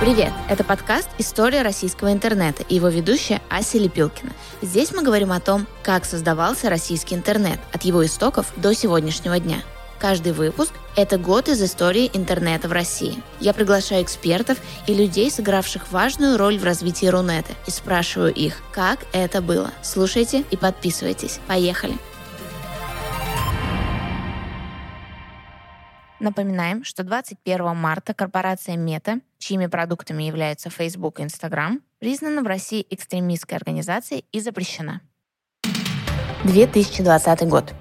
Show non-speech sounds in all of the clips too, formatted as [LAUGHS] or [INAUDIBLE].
Привет! Это подкаст «История российского интернета» и его ведущая Ася Лепилкина. Здесь мы говорим о том, как создавался российский интернет от его истоков до сегодняшнего дня. Каждый выпуск – это год из истории интернета в России. Я приглашаю экспертов и людей, сыгравших важную роль в развитии Рунета, и спрашиваю их, как это было. Слушайте и подписывайтесь. Поехали! Напоминаем, что 21 марта корпорация Мета, чьими продуктами являются Facebook и Instagram, признана в России экстремистской организацией и запрещена. 2020 год.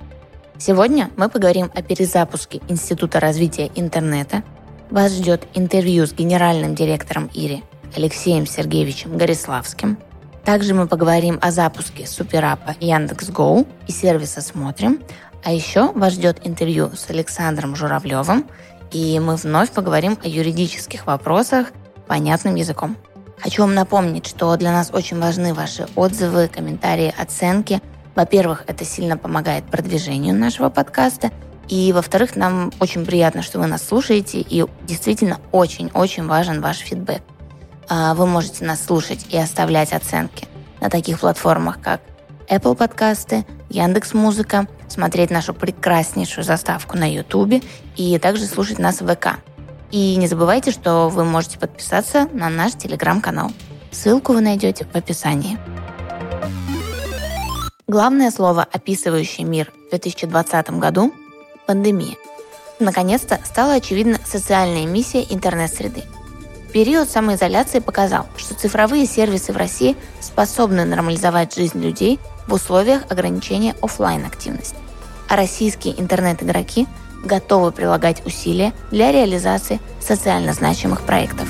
Сегодня мы поговорим о перезапуске Института развития интернета. Вас ждет интервью с генеральным директором ИРИ Алексеем Сергеевичем Гориславским. Также мы поговорим о запуске суперапа Яндекс.Гоу и сервиса «Смотрим», а еще вас ждет интервью с Александром Журавлевым, и мы вновь поговорим о юридических вопросах понятным языком. Хочу вам напомнить, что для нас очень важны ваши отзывы, комментарии, оценки. Во-первых, это сильно помогает продвижению нашего подкаста, и, во-вторых, нам очень приятно, что вы нас слушаете, и действительно очень-очень важен ваш фидбэк. А, вы можете нас слушать и оставлять оценки на таких платформах, как Apple подкасты, Яндекс Музыка, смотреть нашу прекраснейшую заставку на YouTube и также слушать нас в ВК. И не забывайте, что вы можете подписаться на наш телеграм-канал. Ссылку вы найдете в описании. Главное слово, описывающее мир в 2020 году – пандемия. Наконец-то стала очевидна социальная миссия интернет-среды. Период самоизоляции показал, что цифровые сервисы в России способны нормализовать жизнь людей в условиях ограничения офлайн активности. А российские интернет-игроки готовы прилагать усилия для реализации социально значимых проектов.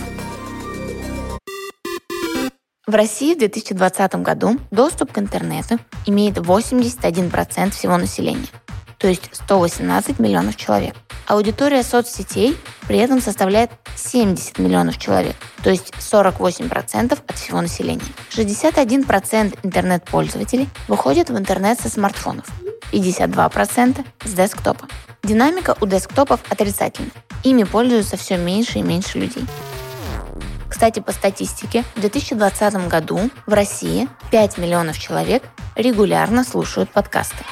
В России в 2020 году доступ к интернету имеет 81% всего населения, то есть 118 миллионов человек. Аудитория соцсетей при этом составляет 70 миллионов человек, то есть 48% от всего населения. 61% интернет-пользователей выходят в интернет со смартфонов, 52% с десктопа. Динамика у десктопов отрицательная. Ими пользуются все меньше и меньше людей. Кстати, по статистике, в 2020 году в России 5 миллионов человек регулярно слушают подкасты.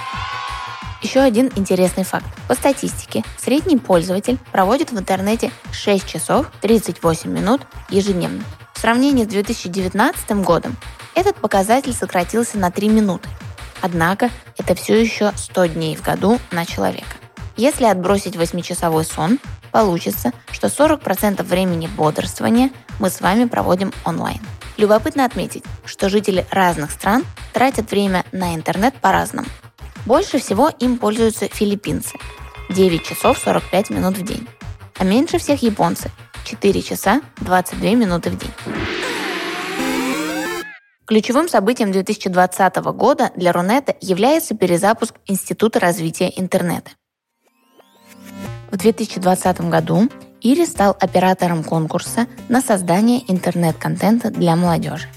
Еще один интересный факт. По статистике, средний пользователь проводит в интернете 6 часов 38 минут ежедневно. В сравнении с 2019 годом этот показатель сократился на 3 минуты. Однако это все еще 100 дней в году на человека. Если отбросить 8-часовой сон, получится, что 40% времени бодрствования мы с вами проводим онлайн. Любопытно отметить, что жители разных стран тратят время на интернет по-разному. Больше всего им пользуются филиппинцы – 9 часов 45 минут в день. А меньше всех японцы – 4 часа 22 минуты в день. Ключевым событием 2020 года для Рунета является перезапуск Института развития интернета. В 2020 году Ири стал оператором конкурса на создание интернет-контента для молодежи.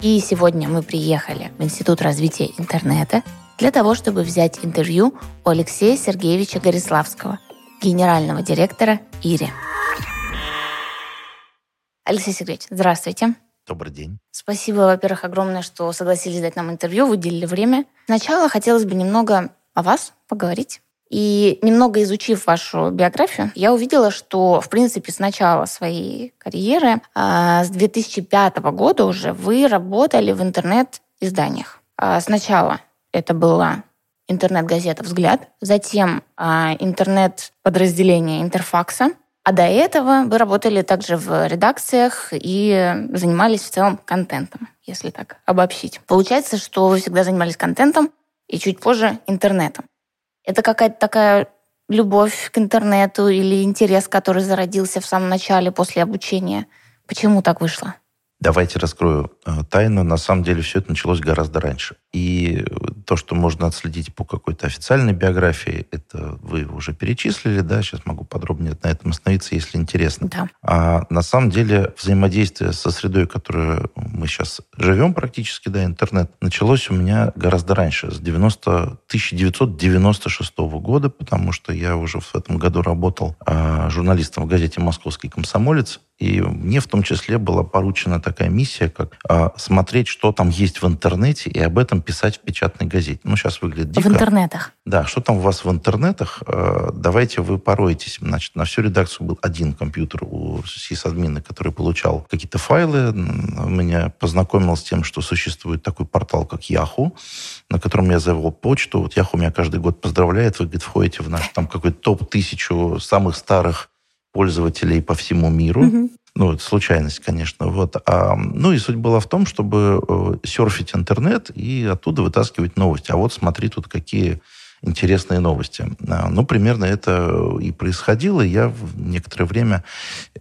И сегодня мы приехали в Институт развития интернета для того, чтобы взять интервью у Алексея Сергеевича Гориславского, генерального директора ИРИ. Алексей Сергеевич, здравствуйте. Добрый день. Спасибо, во-первых, огромное, что согласились дать нам интервью, выделили время. Сначала хотелось бы немного о вас поговорить. И немного изучив вашу биографию, я увидела, что, в принципе, с начала своей карьеры, а, с 2005 года уже, вы работали в интернет-изданиях. А, сначала это была интернет-газета «Взгляд», затем а, интернет-подразделение «Интерфакса», а до этого вы работали также в редакциях и занимались в целом контентом, если так обобщить. Получается, что вы всегда занимались контентом и чуть позже интернетом. Это какая-то такая любовь к интернету или интерес, который зародился в самом начале после обучения. Почему так вышло? Давайте раскрою тайну. На самом деле все это началось гораздо раньше. И то, что можно отследить по какой-то официальной биографии, это вы уже перечислили, да, сейчас могу подробнее на этом остановиться, если интересно. Да. А на самом деле взаимодействие со средой, которой мы сейчас живем практически, да, интернет, началось у меня гораздо раньше, с 90, 1996 года, потому что я уже в этом году работал а, журналистом в газете «Московский комсомолец», и мне в том числе была поручена такая миссия, как э, смотреть, что там есть в интернете, и об этом писать в печатной газете. Ну, сейчас выглядит дико. В интернетах. Да, что там у вас в интернетах? Э, давайте вы пороетесь. Значит, на всю редакцию был один компьютер у сисадмина, который получал какие-то файлы. Меня познакомил с тем, что существует такой портал, как Yahoo, на котором я завел почту. Вот Yahoo меня каждый год поздравляет. Вы, говорит, входите в наш там какой-то топ-тысячу самых старых пользователей по всему миру. Mm-hmm. Ну, это случайность, конечно. Вот. А, ну, и суть была в том, чтобы э, серфить интернет и оттуда вытаскивать новости. А вот смотри, тут какие интересные новости. А, ну, примерно это и происходило. Я в некоторое время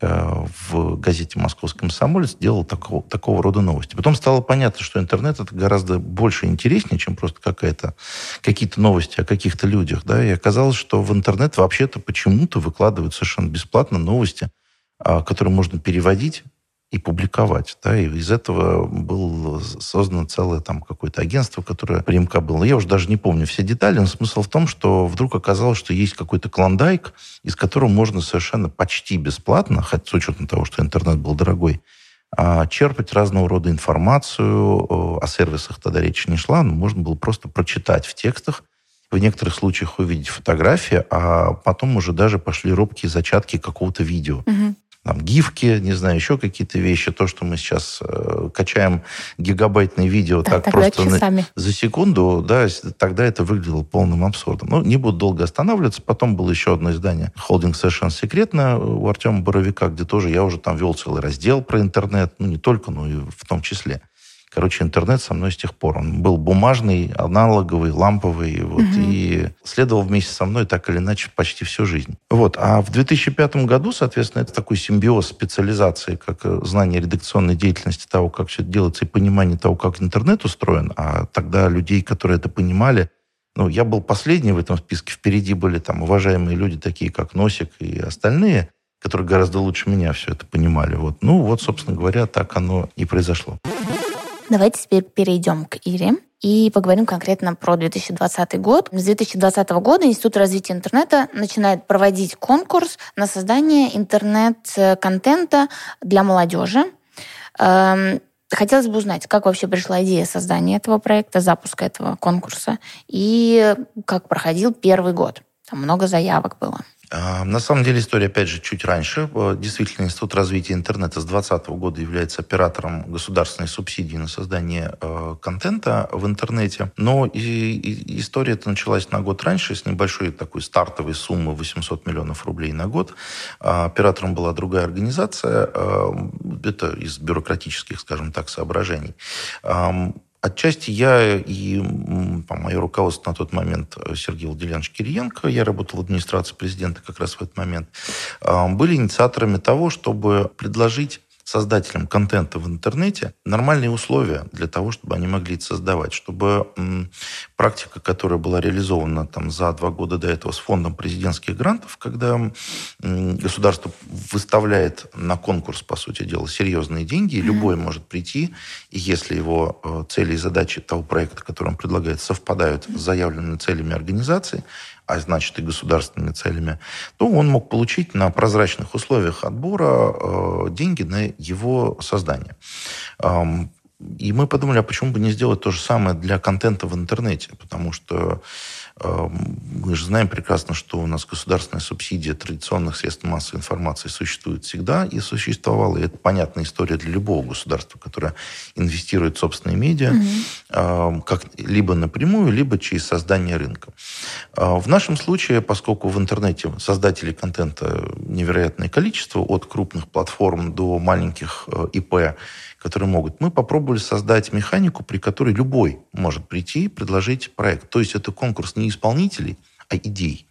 э, в газете «Московский комсомолец» делал такого, такого рода новости. Потом стало понятно, что интернет это гораздо больше интереснее, чем просто какая-то, какие-то новости о каких-то людях. Да? И оказалось, что в интернет вообще-то почему-то выкладывают совершенно бесплатно новости, которые можно переводить и публиковать. Да, и из этого было создано целое там какое-то агентство, которое при МК было. Я уже даже не помню все детали, но смысл в том, что вдруг оказалось, что есть какой-то клондайк, из которого можно совершенно почти бесплатно, хотя с учетом того, что интернет был дорогой, а, черпать разного рода информацию. О сервисах тогда речи не шла, но можно было просто прочитать в текстах, в некоторых случаях увидеть фотографии, а потом уже даже пошли робкие зачатки какого-то видео. Угу там, гифки, не знаю, еще какие-то вещи. То, что мы сейчас э, качаем гигабайтные видео да, так просто на, за секунду, да, тогда это выглядело полным абсурдом. Ну, не буду долго останавливаться. Потом было еще одно издание «Холдинг совершенно секретно» у Артема Боровика, где тоже я уже там вел целый раздел про интернет. Ну, не только, но и в том числе. Короче, интернет со мной с тех пор. Он был бумажный, аналоговый, ламповый. Вот, угу. И следовал вместе со мной так или иначе почти всю жизнь. Вот. А в 2005 году, соответственно, это такой симбиоз специализации, как э, знание редакционной деятельности того, как все это делается, и понимание того, как интернет устроен. А тогда людей, которые это понимали, ну, я был последний в этом списке. Впереди были там уважаемые люди, такие как Носик и остальные, которые гораздо лучше меня все это понимали. Вот. Ну, вот, собственно говоря, так оно и произошло. Давайте теперь перейдем к Ире и поговорим конкретно про 2020 год. С 2020 года Институт развития интернета начинает проводить конкурс на создание интернет-контента для молодежи. Эм, хотелось бы узнать, как вообще пришла идея создания этого проекта, запуска этого конкурса, и как проходил первый год. Там много заявок было. На самом деле история, опять же, чуть раньше. Э, действительно, Институт развития интернета с 2020 года является оператором государственной субсидии на создание э, контента в интернете. Но и история это началась на год раньше с небольшой такой стартовой суммы 800 миллионов рублей на год. А, оператором была другая организация. Э, это из бюрократических, скажем так, соображений. Отчасти я и по мое руководство на тот момент э, Сергей Владимирович Кириенко, я работал в администрации президента как раз в этот момент, э, были инициаторами того, чтобы предложить создателям контента в интернете нормальные условия для того, чтобы они могли это создавать, чтобы практика, которая была реализована там, за два года до этого с фондом президентских грантов, когда государство выставляет на конкурс, по сути дела, серьезные деньги, и mm-hmm. любой может прийти, и если его э, цели и задачи того проекта, который он предлагает, совпадают с заявленными целями организации, а значит и государственными целями, то он мог получить на прозрачных условиях отбора э, деньги на его создание. И мы подумали, а почему бы не сделать то же самое для контента в интернете? Потому что мы же знаем прекрасно, что у нас государственная субсидия традиционных средств массовой информации существует всегда и существовала. И это понятная история для любого государства, которое инвестирует в собственные медиа, угу. как либо напрямую, либо через создание рынка. Э, в нашем случае, поскольку в интернете создателей контента невероятное количество, от крупных платформ до маленьких э, ИП, которые могут. Мы попробовали создать механику, при которой любой может прийти и предложить проект. То есть это конкурс не исполнителей, а идей.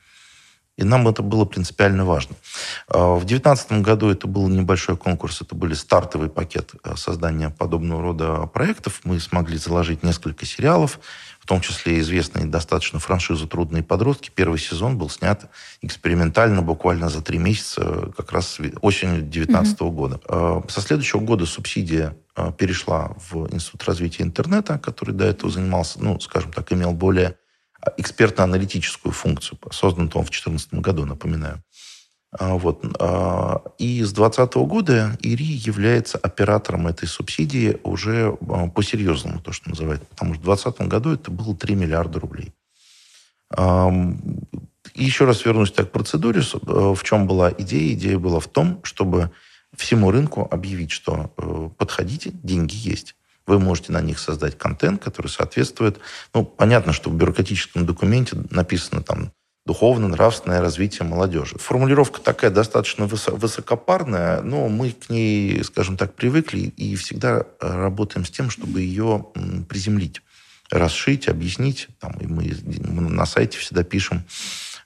И нам это было принципиально важно. А, в 2019 году это был небольшой конкурс, это был стартовый пакет э, создания подобного рода проектов. Мы смогли заложить несколько сериалов, в том числе известные достаточно франшизу «Трудные подростки». Первый сезон был снят экспериментально буквально за три месяца, как раз осенью 2019 mm-hmm. года. А, со следующего года субсидия а, перешла в Институт развития интернета, который до этого занимался, ну, скажем так, имел более экспертно-аналитическую функцию. Создан он в 2014 году, напоминаю. А, вот. А, и с 2020 года ИРИ является оператором этой субсидии уже а, по-серьезному, то, что называется. Потому что в 2020 году это было 3 миллиарда рублей. И еще раз вернусь так к процедуре. В чем была идея? Идея была в том, чтобы всему рынку объявить, что э, подходите, деньги есть. Вы можете на них создать контент, который соответствует... Ну, понятно, что в бюрократическом документе написано там духовное, нравственное развитие молодежи. Формулировка такая достаточно высокопарная, но мы к ней, скажем так, привыкли и всегда работаем с тем, чтобы ее приземлить, расшить, объяснить. Там, и мы на сайте всегда пишем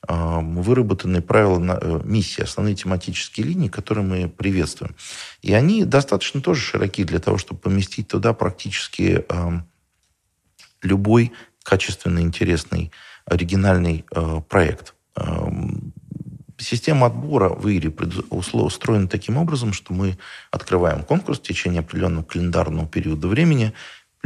выработанные правила э, миссии, основные тематические линии, которые мы приветствуем. И они достаточно тоже широки для того, чтобы поместить туда практически любой качественный, интересный, оригинальный э, проект. Система отбора в ИРИ устроена таким образом, что мы открываем конкурс в течение определенного календарного периода времени,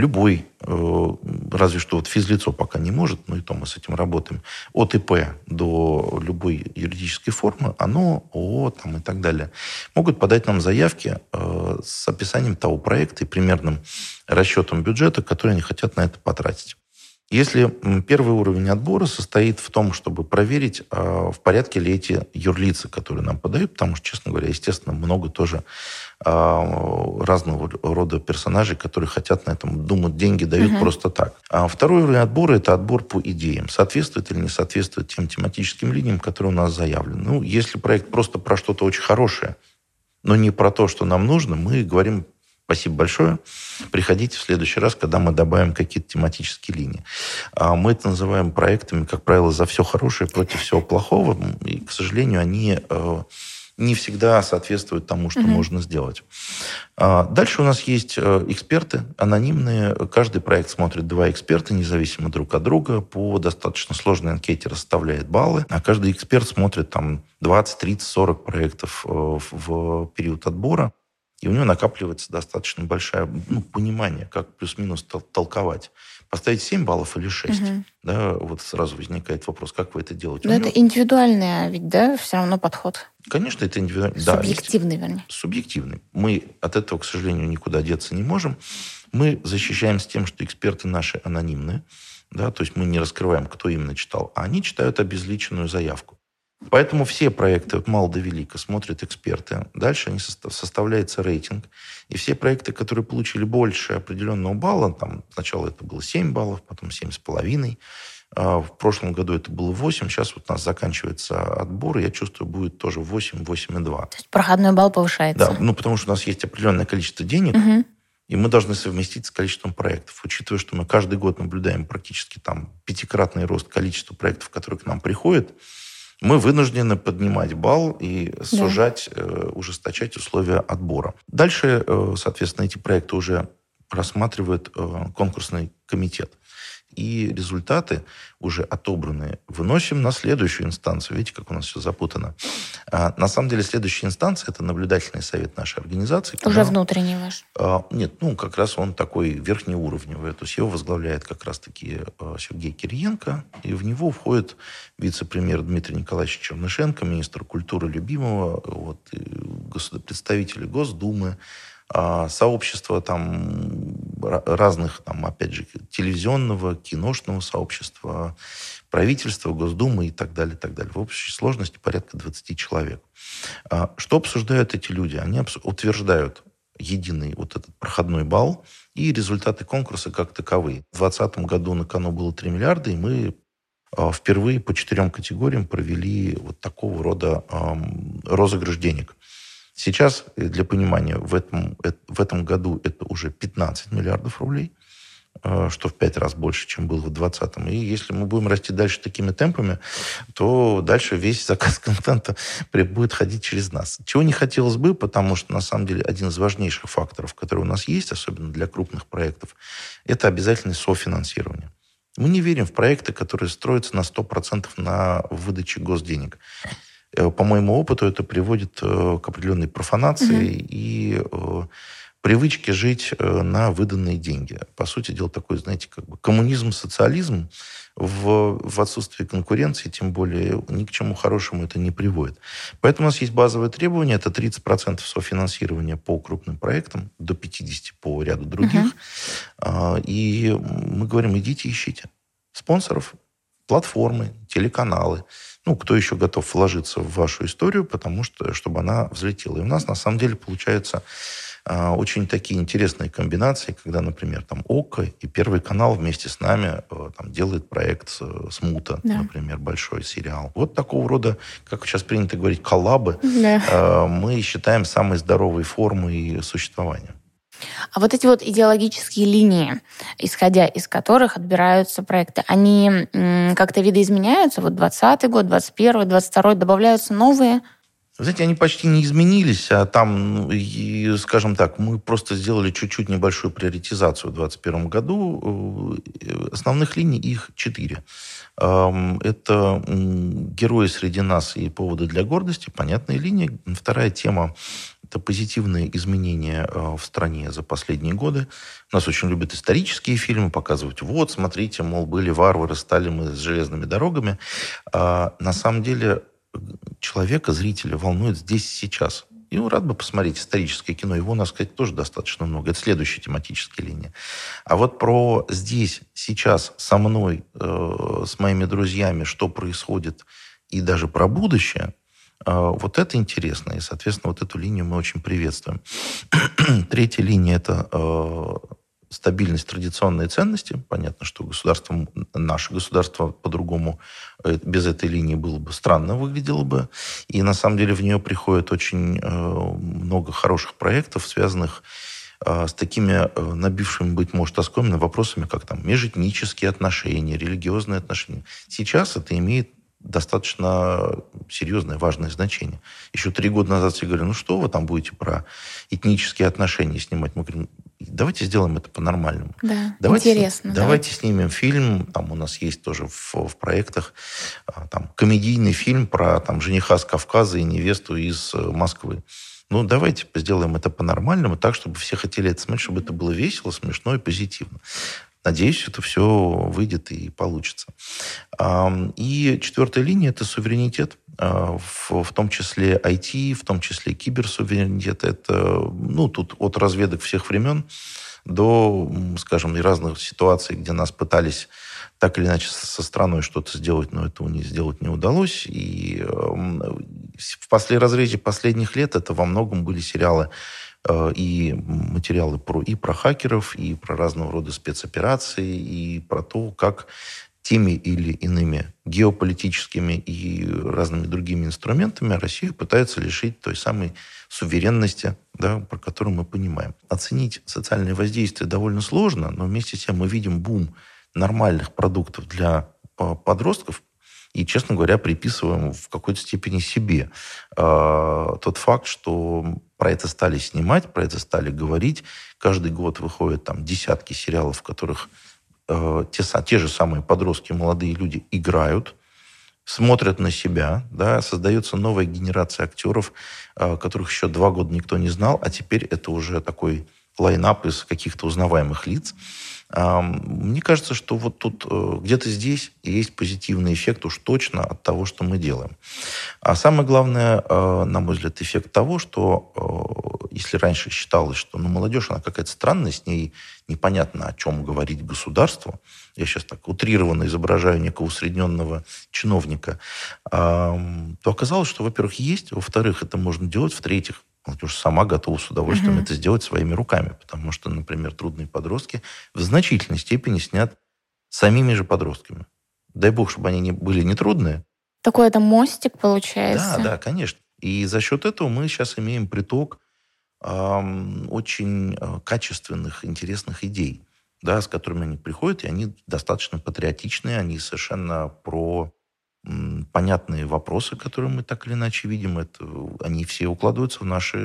любой, э, разве что вот физлицо пока не может, но и то мы с этим работаем, от ИП до любой юридической формы, оно, ООО там, и так далее, могут подать нам заявки э, с описанием того проекта и примерным расчетом бюджета, который они хотят на это потратить. Если первый уровень отбора состоит в том, чтобы проверить, а, в порядке ли эти юрлицы, которые нам подают, потому что, честно говоря, естественно, много тоже а, разного рода персонажей, которые хотят на этом, думают, деньги дают угу. просто так. А второй уровень отбора – это отбор по идеям. Соответствует или не соответствует тем тематическим линиям, которые у нас заявлены. Ну, если проект просто про что-то очень хорошее, но не про то, что нам нужно, мы говорим Спасибо большое. Приходите в следующий раз, когда мы добавим какие-то тематические линии. А мы это называем проектами, как правило, за все хорошее против всего плохого. И, к сожалению, они э, не всегда соответствуют тому, что угу. можно сделать. А дальше у нас есть э, эксперты анонимные. Каждый проект смотрит два эксперта, независимо друг от друга. По достаточно сложной анкете расставляет баллы. А каждый эксперт смотрит там 20, 30, 40 проектов э, в период отбора и у него накапливается достаточно большое ну, понимание, как плюс-минус толковать. Поставить 7 баллов или 6? Угу. Да, вот сразу возникает вопрос, как вы это делаете? Но это него... индивидуальный, а ведь, да, все равно подход. Конечно, это индивидуальный. Субъективный, да, вернее. Субъективный. Мы от этого, к сожалению, никуда деться не можем. Мы защищаемся тем, что эксперты наши анонимные. Да, то есть мы не раскрываем, кто именно читал, а они читают обезличенную заявку. Поэтому все проекты от мала до велика смотрят эксперты. Дальше они составляется рейтинг. И все проекты, которые получили больше определенного балла, там сначала это было 7 баллов, потом 7,5, а в прошлом году это было 8, сейчас вот у нас заканчивается отбор, и я чувствую, будет тоже 8, 8,2. То есть проходной балл повышается? Да, ну потому что у нас есть определенное количество денег, угу. И мы должны совместить с количеством проектов. Учитывая, что мы каждый год наблюдаем практически там пятикратный рост количества проектов, которые к нам приходят, мы вынуждены поднимать балл и сужать, да. э, ужесточать условия отбора. Дальше, э, соответственно, эти проекты уже рассматривает э, конкурсный комитет и результаты уже отобранные выносим на следующую инстанцию. Видите, как у нас все запутано. А, на самом деле следующая инстанция – это наблюдательный совет нашей организации. Уже внутренний ваш? А, нет, ну как раз он такой верхнеуровневый. То есть его возглавляет как раз-таки а, Сергей Кириенко, и в него входит вице-премьер Дмитрий Николаевич Чернышенко, министр культуры любимого, вот, представители Госдумы, сообщества там разных, там, опять же, телевизионного, киношного сообщества, правительства, Госдумы и так далее, и так далее. В общей сложности порядка 20 человек. А, что обсуждают эти люди? Они утверждают единый вот этот проходной балл и результаты конкурса как таковые. В 2020 году на кону было 3 миллиарда, и мы а, впервые по четырем категориям провели вот такого рода розыгрыш денег. Сейчас, э, для понимания, в этом, э, в этом году это уже 15 миллиардов рублей. Э, что в пять раз больше, чем было в 2020. И если мы будем расти дальше такими темпами, то дальше весь [LAUGHS] заказ контента будет ходить через нас. Чего не хотелось бы, потому что, на самом деле, один из важнейших факторов, который у нас есть, особенно для крупных проектов, это обязательное софинансирование. Мы не верим в проекты, которые строятся на 100% на выдаче госденег. Э, по моему опыту это приводит э, к определенной профанации mm-hmm. и привычки жить э, на выданные деньги. По сути дела, такой, знаете, как бы коммунизм-социализм в, в отсутствии конкуренции, тем более ни к чему хорошему это не приводит. Поэтому у нас есть базовые требования, это 30% софинансирования по крупным проектам, до 50% по ряду других. Uh-huh. И мы говорим, идите ищите спонсоров, платформы, телеканалы, ну, кто еще готов вложиться в вашу историю, потому что, чтобы она взлетела. И у нас, на самом деле, получается а, очень такие интересные комбинации, когда, например, там ОКО и Первый канал вместе с нами э, там, делает проект «Смута», да. например, большой сериал. Вот такого рода, как сейчас принято говорить, коллабы, да. Э, мы считаем самой здоровой формой существования. А вот эти вот идеологические линии, исходя из которых отбираются проекты, они как-то видоизменяются? Вот 20 год, 21 22 добавляются новые? Вы знаете, они почти не изменились, а там, скажем так, мы просто сделали чуть-чуть небольшую приоритизацию в 2021 году. Э, основных линий их четыре. Это герои среди нас и поводы для гордости, понятные линии. Вторая тема – это позитивные изменения э, в стране за последние годы. Нас очень любят исторические фильмы показывать. Вот, смотрите, мол, были варвары, стали мы с железными дорогами. А на самом деле человека, зрителя волнует здесь сейчас. И он рад бы посмотреть историческое кино. Его, надо сказать, тоже достаточно много. Это следующая тематическая линия. А вот про здесь, сейчас, со мной, э, с моими друзьями, что происходит, и даже про будущее, вот это интересно. И, соответственно, вот эту линию мы очень приветствуем. [CLEARS THROAT] Третья линия – это э, стабильность, традиционные ценности. Понятно, что государство, наше государство по-другому э, без этой линии было бы странно, выглядело бы. И на самом деле в нее приходит очень э, много хороших проектов, связанных с такими набившими, быть может, оскомины вопросами, как там межэтнические отношения, религиозные отношения. Сейчас это имеет достаточно серьезное, важное значение. Еще три года назад все говорили, ну что вы там будете про этнические отношения снимать? Мы говорим, давайте сделаем это по-нормальному. Да, давайте, интересно. Давайте да. снимем фильм, там у нас есть тоже в, в проектах а, там, комедийный фильм про там, жениха с Кавказа и невесту из э, Москвы. Ну, давайте сделаем это по-нормальному, так, чтобы все хотели это смотреть, чтобы это было весело, смешно и позитивно. Надеюсь, это все выйдет и получится. И четвертая линия – это суверенитет, а, в, том числе IT, в том числе киберсуверенитет. Это, ну, тут от разведок всех времен до, скажем, и разных ситуаций, где нас пытались так или иначе со страной что-то сделать, но этого не сделать не удалось. И в после разрезе последних лет это во многом были сериалы и материалы про, и про хакеров, и про разного рода спецоперации, и про то, как теми или иными геополитическими и разными другими инструментами Россию пытается лишить той самой суверенности, да, про которую мы понимаем. Оценить социальное воздействие довольно сложно, но вместе с тем мы видим бум нормальных продуктов для э, подростков, и, честно говоря, приписываем в какой-то степени себе э, тот факт, что про это стали снимать, про это стали говорить. Каждый год выходят там десятки сериалов, в которых э, те, те же самые подростки, молодые люди играют, смотрят на себя, да, создается новая генерация актеров, э, которых еще два года никто не знал, а теперь это уже такой лайнап из каких-то узнаваемых лиц. Мне кажется, что вот тут э, где-то здесь есть позитивный эффект уж точно от того, что мы делаем. А самое главное, э, на мой взгляд, эффект того, что э, если раньше считалось, что ну, молодежь, она какая-то странная, с ней непонятно, о чем говорить государству, я сейчас так утрированно изображаю некого усредненного чиновника, то оказалось, что, во-первых, есть, во-вторых, это можно делать, в-третьих, молодежь сама готова с удовольствием uh-huh. это сделать своими руками, потому что, например, трудные подростки в значительной степени снят самими же подростками. Дай бог, чтобы они не, были не трудные. Такой это мостик получается. Да, да, конечно. И за счет этого мы сейчас имеем приток эм, очень э, качественных, интересных идей. да, с которыми они приходят, и они достаточно патриотичные, они совершенно про понятные вопросы, которые мы так или иначе видим, это, они все укладываются в наши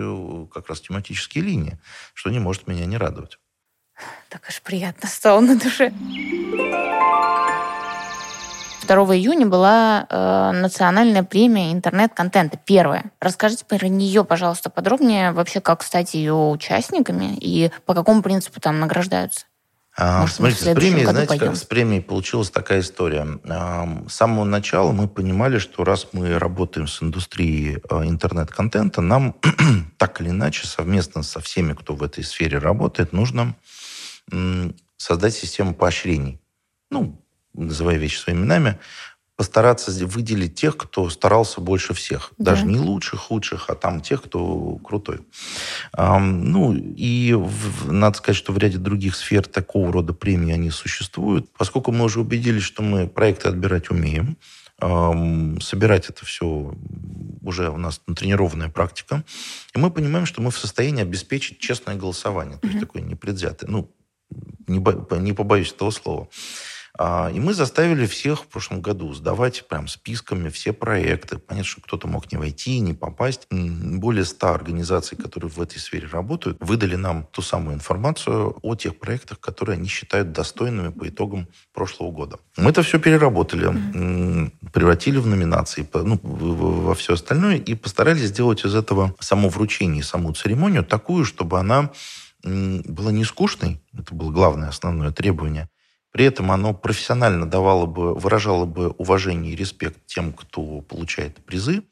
как раз тематические линии, что не может меня не радовать. Так аж приятно стало на душе. 2 июня была э, национальная премия интернет-контента, первая. Расскажите про нее, пожалуйста, подробнее, вообще, как стать ее участниками и по какому принципу там награждаются. А, Может, Смотрите, с премией, знаете, пойдем. как с премией получилась такая история. С самого начала мы понимали, что раз мы работаем с индустрией э, интернет-контента, нам [CLEARS THROAT] так или иначе совместно со всеми, кто в этой сфере работает, нужно создать систему поощрений. Ну, называя вещи своими именами, постараться выделить тех, кто старался больше всех. Да. Даже не лучших, худших, а там тех, кто крутой. ну, и в, надо сказать, что в ряде других сфер такого рода премии они существуют. Поскольку мы уже убедились, что мы проекты отбирать умеем, собирать это все уже у нас натренированная практика, и мы понимаем, что мы в состоянии обеспечить честное голосование, то есть такое непредвзятое. Ну, не, не побоюсь этого слова. А, и мы заставили всех в прошлом году сдавать прям списками все проекты. Понятно, что кто-то мог не войти, не попасть. Более ста организаций, которые в этой сфере работают, выдали нам ту самую информацию о тех проектах, которые они считают достойными по итогам прошлого года. Мы это все переработали, превратили в номинации, ну, во все остальное и постарались сделать из этого само вручение, саму церемонию такую, чтобы она была не скучной, это было главное, основное требование, при этом оно профессионально давало бы, выражало бы уважение и респект тем, кто получает призы,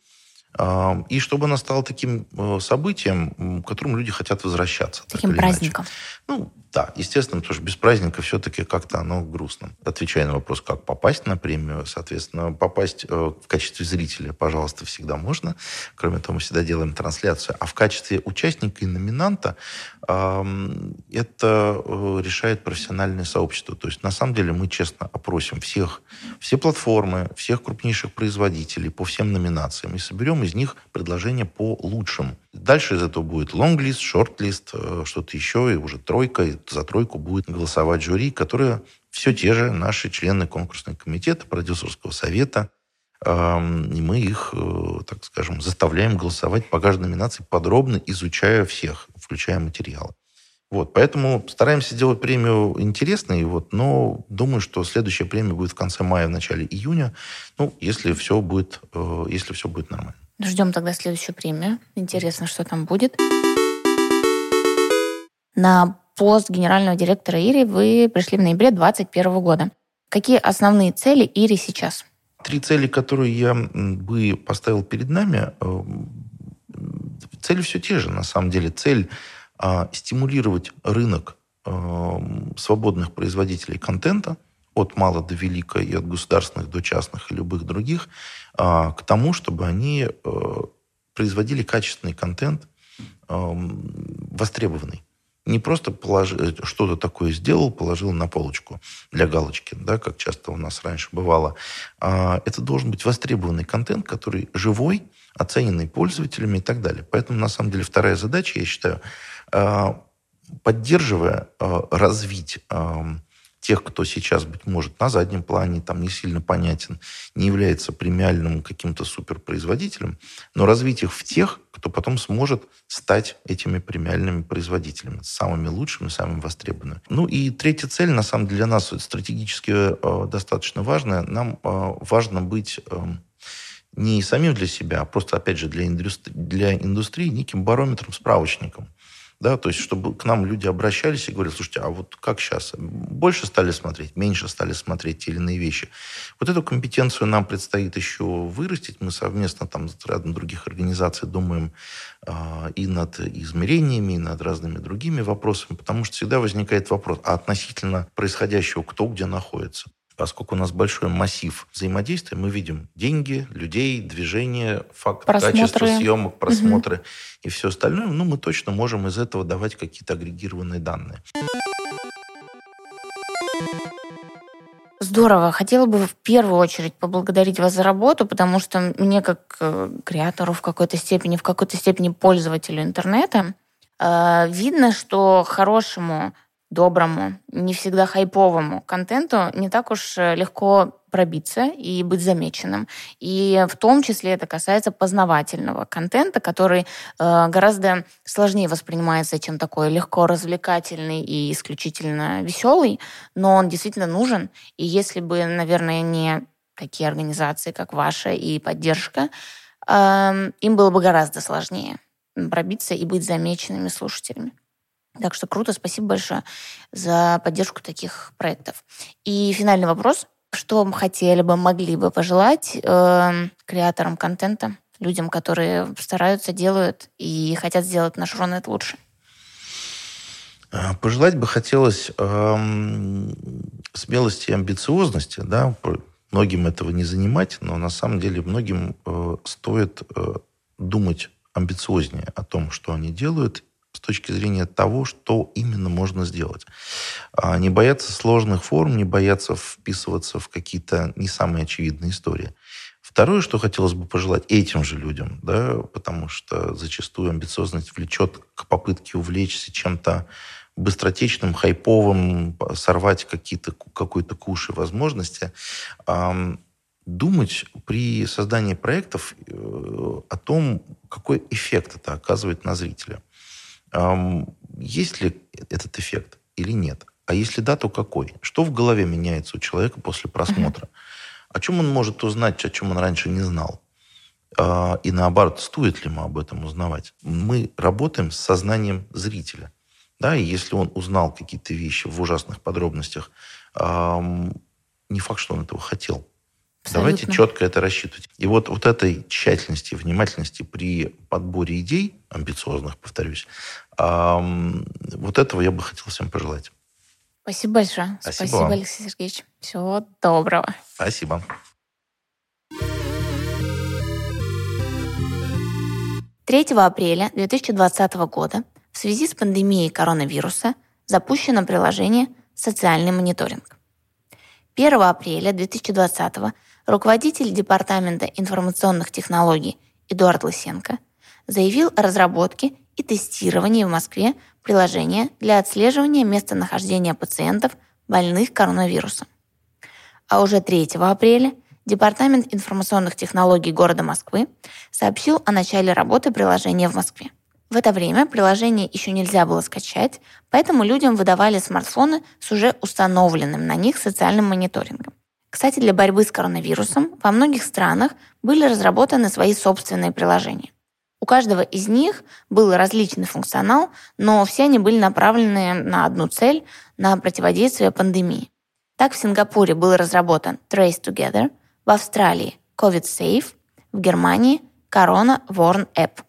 и чтобы она стала таким э, событием, к которому люди хотят возвращаться. Таким праздником. Ну, да, естественно, потому что без праздника все-таки как-то оно грустно. Отвечая на вопрос, как попасть на премию, соответственно, попасть э, в качестве зрителя, пожалуйста, всегда можно. Кроме того, мы всегда делаем трансляцию. А в качестве участника и номинанта это э, решает профессиональное сообщество. То есть, на самом деле, мы честно опросим всех, все платформы, всех крупнейших производителей по всем номинациям и соберем из них предложения по лучшим. Дальше из этого будет лонглист, шортлист, э, что-то еще, и уже тройка, за тройку будет голосовать жюри, которые все те же наши члены конкурсного комитета, продюсерского совета. И мы их, э, так скажем, заставляем голосовать по каждой номинации, подробно изучая всех, включая материалы. Вот, поэтому стараемся делать премию интересной, вот, но думаю, что следующая премия будет в конце мая, в начале июня, ну, если все будет, э, если все будет нормально. Ждем тогда следующую премию. Интересно, что там будет. На пост генерального директора ИРИ вы пришли в ноябре 2021 года. Какие основные цели ИРИ сейчас? Три цели, которые я бы поставил перед нами, э, цели все те же, на самом деле. Цель а, стимулировать рынок э, свободных производителей контента от мала до велика и от государственных до частных и любых других а, к тому, чтобы они э, производили качественный контент, востребованный не просто положи, э, что-то такое сделал, положил на полочку для галочки, да, как часто у нас раньше бывало. А это должен быть востребованный контент, который живой, оцененный пользователями и так далее. Поэтому, на самом деле, вторая задача, я считаю, а, поддерживая, а, развить тех, кто сейчас, быть может, на заднем плане, там не сильно понятен, не является премиальным каким-то суперпроизводителем, но развить их в тех, кто потом сможет стать этими премиальными производителями, самыми лучшими, самыми востребованными. Ну и третья цель, на самом деле, для нас стратегически э, достаточно важная. Нам э, важно быть э, не самим для себя, а просто, опять же, для, индустри- для индустрии неким барометром, справочником. Да, то есть, чтобы к нам люди обращались и говорили, слушайте, а вот как сейчас? Больше стали смотреть, меньше стали смотреть те или иные вещи. Вот эту компетенцию нам предстоит еще вырастить. Мы совместно там с рядом других организаций думаем э, и над измерениями, и над разными другими вопросами, потому что всегда возникает вопрос, а относительно происходящего, кто где находится? Поскольку у нас большой массив взаимодействия, мы видим деньги, людей, движение, факт, просмотры. качество съемок, просмотры угу. и все остальное, ну, мы точно можем из этого давать какие-то агрегированные данные. Здорово. Хотела бы в первую очередь поблагодарить вас за работу, потому что мне как э, креатору в какой-то степени, в какой-то степени пользователю интернета, э, видно, что хорошему доброму, не всегда хайповому контенту не так уж э, легко пробиться и быть замеченным. И в том числе это касается познавательного контента, который э, гораздо сложнее воспринимается, чем такой легко развлекательный и исключительно веселый, но он действительно нужен. И если бы, наверное, не такие организации, как ваша и поддержка, э, им было бы гораздо сложнее пробиться и быть замеченными слушателями. Так что круто, спасибо большое за поддержку таких проектов. И финальный вопрос. Что хотели бы, могли бы пожелать э, креаторам контента, людям, которые стараются, делают и хотят сделать наш Рунет лучше? Э, пожелать бы хотелось э, смелости и амбициозности, да, многим этого не занимать, но на самом деле многим э, стоит э, думать амбициознее о том, что они делают, с точки зрения того, что именно можно сделать. А, не бояться сложных форм, не бояться вписываться в какие-то не самые очевидные истории. Второе, что хотелось бы пожелать этим же людям, да, потому что зачастую амбициозность влечет к попытке увлечься чем-то быстротечным, хайповым, сорвать какие-то, какой-то куш и возможности. Думать при создании проектов э, о том, какой эффект это оказывает на зрителя. Есть ли этот эффект или нет? А если да, то какой? Что в голове меняется у человека после просмотра? О чем он может узнать, о чем он раньше не знал? А, и наоборот, стоит ли ему об этом узнавать? Мы работаем с сознанием зрителя. Да, и если он узнал какие-то вещи в ужасных подробностях, не факт, что он этого хотел. Абсолютно. Давайте четко это рассчитывать. И вот, вот этой тщательности, внимательности при подборе идей, амбициозных, повторюсь, эм, вот этого я бы хотел всем пожелать. Спасибо большое. Спасибо, Спасибо Алексей Сергеевич. Всего доброго. Спасибо. Третьего апреля 2020 года в связи с пандемией коронавируса запущено приложение «Социальный мониторинг». 1 апреля 2020 руководитель Департамента информационных технологий Эдуард Лысенко заявил о разработке и тестировании в Москве приложения для отслеживания местонахождения пациентов, больных коронавирусом. А уже 3 апреля Департамент информационных технологий города Москвы сообщил о начале работы приложения в Москве. В это время приложение еще нельзя было скачать, поэтому людям выдавали смартфоны с уже установленным на них социальным мониторингом. Кстати, для борьбы с коронавирусом во многих странах были разработаны свои собственные приложения. У каждого из них был различный функционал, но все они были направлены на одну цель – на противодействие пандемии. Так в Сингапуре был разработан Trace Together, в Австралии – COVID Safe, в Германии – Corona Warn App.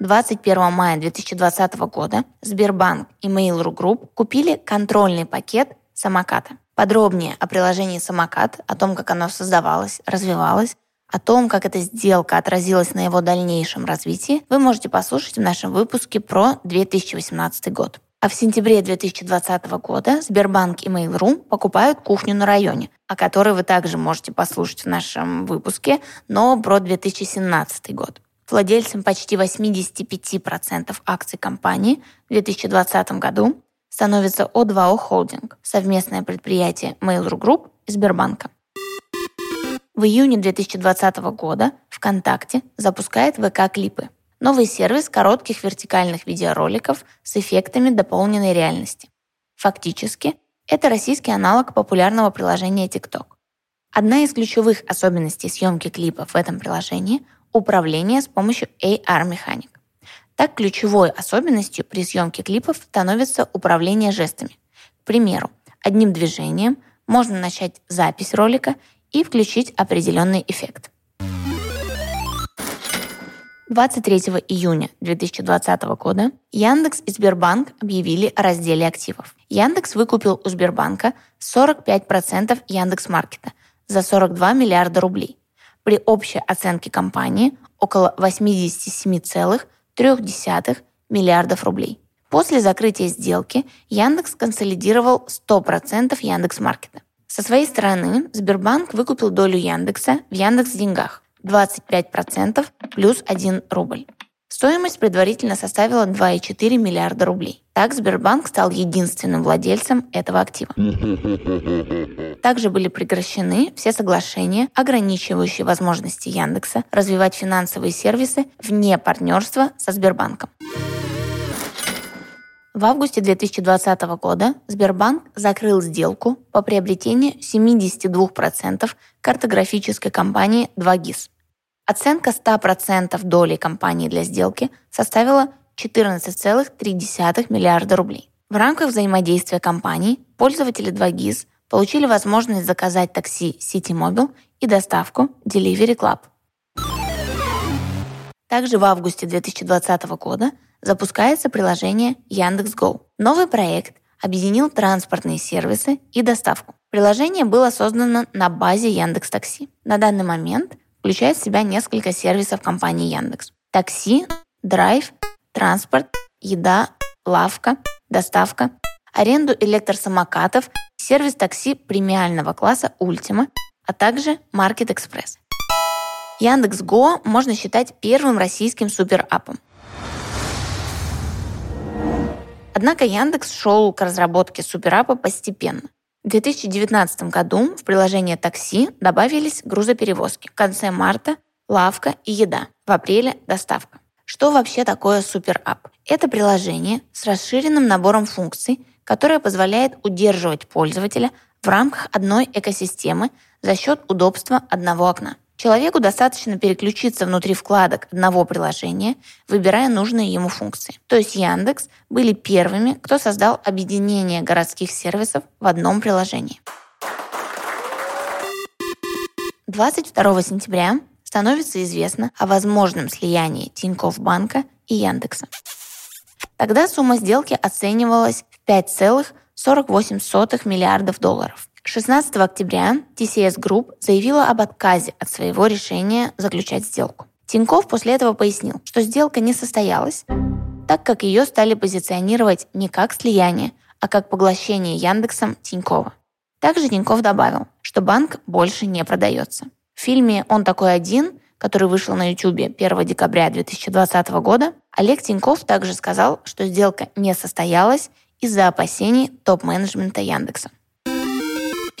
21 мая 2020 года Сбербанк и Mail.ru Group купили контрольный пакет самоката. Подробнее о приложении «Самокат», о том, как оно создавалось, развивалось, о том, как эта сделка отразилась на его дальнейшем развитии, вы можете послушать в нашем выпуске про 2018 год. А в сентябре 2020 года Сбербанк и Mail.ru покупают кухню на районе, о которой вы также можете послушать в нашем выпуске, но про 2017 год. Владельцем почти 85% акций компании в 2020 году становится О2О Холдинг, совместное предприятие Mail.ru Group и Сбербанка. В июне 2020 года ВКонтакте запускает ВК-клипы – новый сервис коротких вертикальных видеороликов с эффектами дополненной реальности. Фактически, это российский аналог популярного приложения TikTok. Одна из ключевых особенностей съемки клипов в этом приложении – управление с помощью AR-механик. Так, ключевой особенностью при съемке клипов становится управление жестами. К примеру, одним движением можно начать запись ролика и включить определенный эффект. 23 июня 2020 года Яндекс и Сбербанк объявили о разделе активов. Яндекс выкупил у Сбербанка 45% Яндекс.Маркета за 42 миллиарда рублей. При общей оценке компании около 87,5 0,3 миллиардов рублей. После закрытия сделки Яндекс консолидировал 100% Яндекс.Маркета. Со своей стороны Сбербанк выкупил долю Яндекса в Яндекс Деньгах 25% плюс 1 рубль. Стоимость предварительно составила 2,4 миллиарда рублей. Так Сбербанк стал единственным владельцем этого актива. [LAUGHS] Также были прекращены все соглашения, ограничивающие возможности Яндекса развивать финансовые сервисы вне партнерства со Сбербанком. В августе 2020 года Сбербанк закрыл сделку по приобретению 72% картографической компании 2GIS. Оценка 100% доли компании для сделки составила 14,3 миллиарда рублей. В рамках взаимодействия компаний пользователи 2GIS получили возможность заказать такси Citymobile и доставку Delivery Club. Также в августе 2020 года запускается приложение Яндекс.Го. Новый проект объединил транспортные сервисы и доставку. Приложение было создано на базе Яндекс Такси. На данный момент включает в себя несколько сервисов компании Яндекс. Такси, драйв, транспорт, еда, лавка, доставка, аренду электросамокатов, сервис такси премиального класса Ultima, а также Market Express. Яндекс.Го можно считать первым российским суперапом. Однако Яндекс шел к разработке суперапа постепенно. В 2019 году в приложение такси добавились грузоперевозки. В конце марта – лавка и еда. В апреле – доставка. Что вообще такое суперап? Это приложение с расширенным набором функций, которое позволяет удерживать пользователя в рамках одной экосистемы за счет удобства одного окна. Человеку достаточно переключиться внутри вкладок одного приложения, выбирая нужные ему функции. То есть Яндекс были первыми, кто создал объединение городских сервисов в одном приложении. 22 сентября становится известно о возможном слиянии Тинькофф Банка и Яндекса. Тогда сумма сделки оценивалась в 5,48 миллиардов долларов. 16 октября TCS Group заявила об отказе от своего решения заключать сделку. Тиньков после этого пояснил, что сделка не состоялась, так как ее стали позиционировать не как слияние, а как поглощение Яндексом Тинькова. Также Тиньков добавил, что банк больше не продается. В фильме «Он такой один», который вышел на YouTube 1 декабря 2020 года, Олег Тиньков также сказал, что сделка не состоялась из-за опасений топ-менеджмента Яндекса.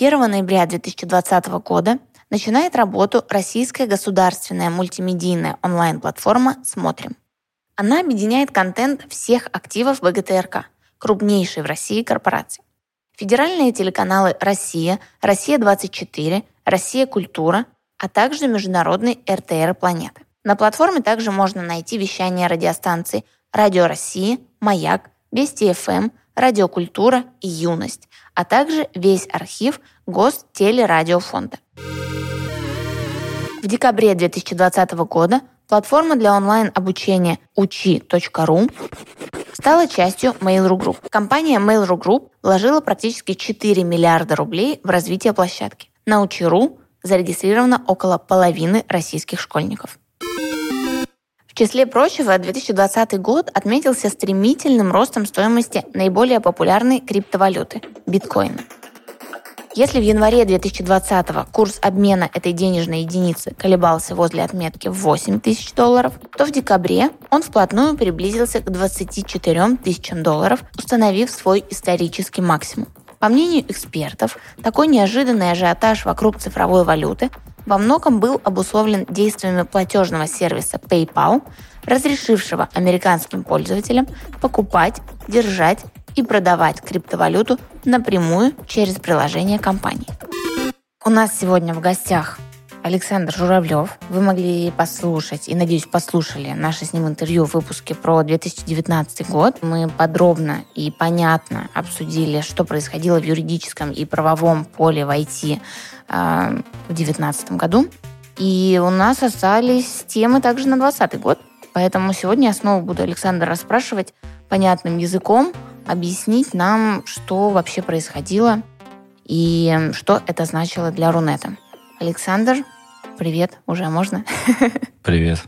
1 ноября 2020 года начинает работу российская государственная мультимедийная онлайн-платформа «Смотрим». Она объединяет контент всех активов ВГТРК, крупнейшей в России корпорации. Федеральные телеканалы «Россия», «Россия-24», «Россия. Культура», а также международный РТР «Планеты». На платформе также можно найти вещание радиостанций «Радио России», «Маяк», «Вести ФМ», «Радиокультура» и «Юность», а также весь архив Гостелерадиофонда. В декабре 2020 года платформа для онлайн-обучения учи.ру стала частью Mail.ru Group. Компания Mail.ru Group вложила практически 4 миллиарда рублей в развитие площадки. На Учи.ру зарегистрировано около половины российских школьников. Числе прочего, 2020 год отметился стремительным ростом стоимости наиболее популярной криптовалюты – биткоина. Если в январе 2020 курс обмена этой денежной единицы колебался возле отметки в 8 тысяч долларов, то в декабре он вплотную приблизился к 24 тысячам долларов, установив свой исторический максимум. По мнению экспертов, такой неожиданный ажиотаж вокруг цифровой валюты во многом был обусловлен действиями платежного сервиса PayPal, разрешившего американским пользователям покупать, держать и продавать криптовалюту напрямую через приложение компании. У нас сегодня в гостях Александр Журавлев. Вы могли послушать, и, надеюсь, послушали наше с ним интервью в выпуске про 2019 год. Мы подробно и понятно обсудили, что происходило в юридическом и правовом поле в IT в 2019 году. И у нас остались темы также на 2020 год. Поэтому сегодня я снова буду Александра расспрашивать понятным языком, объяснить нам, что вообще происходило и что это значило для Рунета. Александр, Привет, уже можно? [LAUGHS] Привет.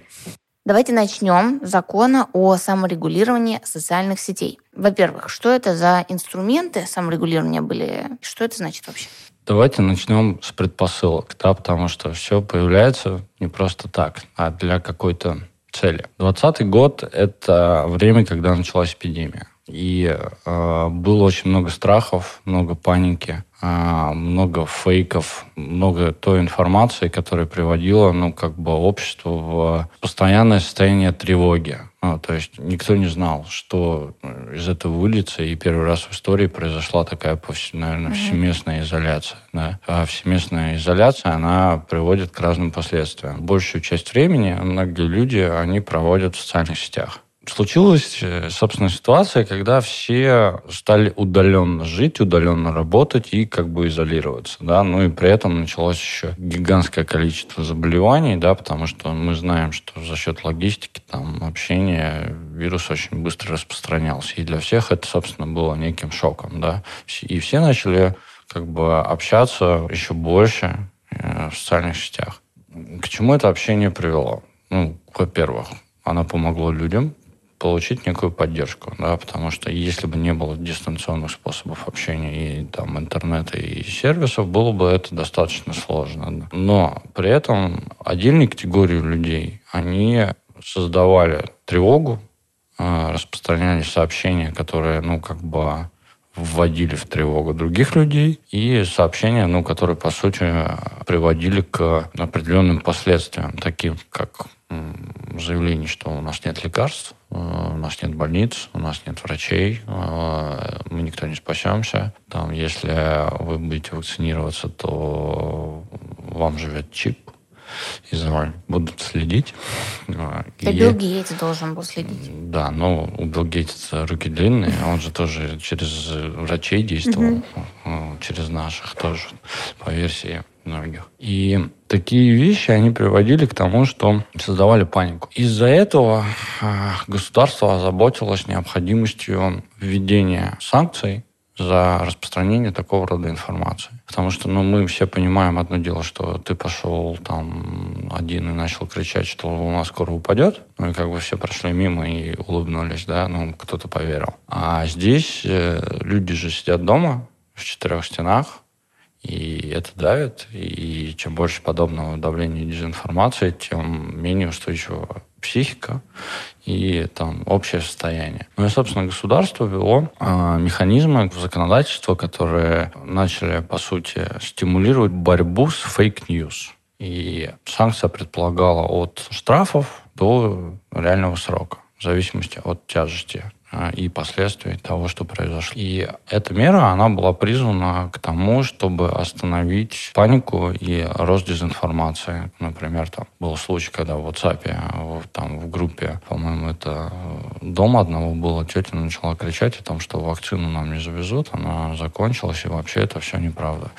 Давайте начнем с закона о саморегулировании социальных сетей. Во-первых, что это за инструменты саморегулирования были? Что это значит вообще? Давайте начнем с предпосылок, да, потому что все появляется не просто так, а для какой-то цели. 2020 год – это время, когда началась эпидемия. И э, было очень много страхов, много паники, э, много фейков, много той информации, которая приводила, ну, как бы общество в постоянное состояние тревоги. Ну, то есть никто не знал, что из этого выльется, и первый раз в истории произошла такая, наверное, всеместная изоляция. Да? А всеместная изоляция, она приводит к разным последствиям. Большую часть времени многие люди, они проводят в социальных сетях случилась, э, собственно, ситуация, когда все стали удаленно жить, удаленно работать и как бы изолироваться, да, ну и при этом началось еще гигантское количество заболеваний, да, потому что мы знаем, что за счет логистики, там, общения вирус очень быстро распространялся, и для всех это, собственно, было неким шоком, да, и все начали как бы общаться еще больше э, в социальных сетях. К чему это общение привело? Ну, во-первых, оно помогло людям получить некую поддержку, да, потому что если бы не было дистанционных способов общения и там интернета и сервисов, было бы это достаточно сложно. Но при этом отдельные категории людей, они создавали тревогу, а, распространяли сообщения, которые, ну, как бы вводили в тревогу других людей, и сообщения, ну, которые, по сути, приводили к определенным последствиям, таким как заявление, что у нас нет лекарств, у нас нет больниц, у нас нет врачей, э, мы никто не спасемся. Там, если вы будете вакцинироваться, то вам живет чип, и за вами будут следить. Это и... Билл Гейтс должен был следить. Да, но у Билл Гейтса руки длинные, он же тоже через врачей действовал, угу. через наших тоже, по версии многих. И такие вещи, они приводили к тому, что создавали панику. Из-за этого а, государство озаботилось необходимостью введения санкций за распространение такого рода информации. Потому что ну, мы все понимаем одно дело, что ты пошел там один и начал кричать, что у нас скоро упадет, ну и как бы все прошли мимо и улыбнулись, да, ну кто-то поверил. А здесь э, люди же сидят дома в четырех стенах, и это давит, и чем больше подобного давления и дезинформации, тем менее устойчива психика и там общее состояние. Ну и, собственно, государство ввело э, механизмы законодательства, которые начали, по сути, стимулировать борьбу с fake news. И санкция предполагала от штрафов до реального срока, в зависимости от тяжести и последствий того, что произошло. И эта мера, она была призвана к тому, чтобы остановить панику и рост дезинформации. Например, там был случай, когда в WhatsApp, там в группе, по-моему, это дома одного было, тетя начала кричать о том, что вакцину нам не завезут, она закончилась, и вообще это все неправда.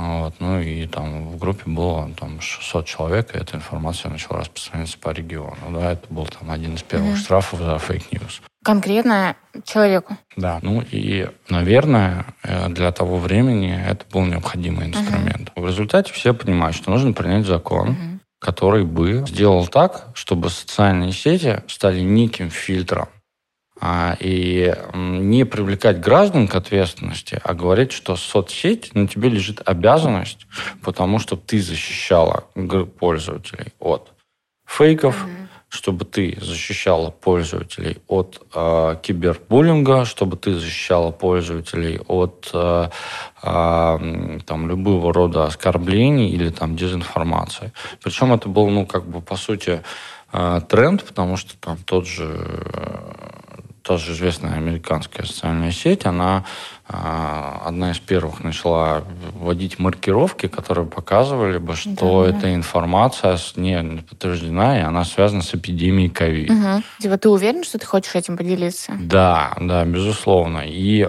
Вот. Ну и там в группе было там 600 человек, и эта информация начала распространяться по региону. Да, это был там один из первых mm-hmm. штрафов за fake news конкретно человеку. Да, ну и, наверное, э, для того времени это был необходимый инструмент. Uh-huh. В результате все понимают, что нужно принять закон, uh-huh. который бы сделал так, чтобы социальные сети стали неким фильтром и не привлекать граждан к ответственности, а говорить, что соцсеть на тебе лежит обязанность, потому что ты защищала пользователей от фейков, uh-huh чтобы ты защищала пользователей от э, кибербуллинга, чтобы ты защищала пользователей от э, э, там, любого рода оскорблений или там, дезинформации. Причем это был, ну, как бы, по сути, э, тренд, потому что там тот же, э, тоже известная американская социальная сеть, она одна из первых начала вводить маркировки, которые показывали бы, что да, эта да. информация не подтверждена, и она связана с эпидемией ковид. Угу. Типа ты уверен, что ты хочешь этим поделиться? Да, да, безусловно. И,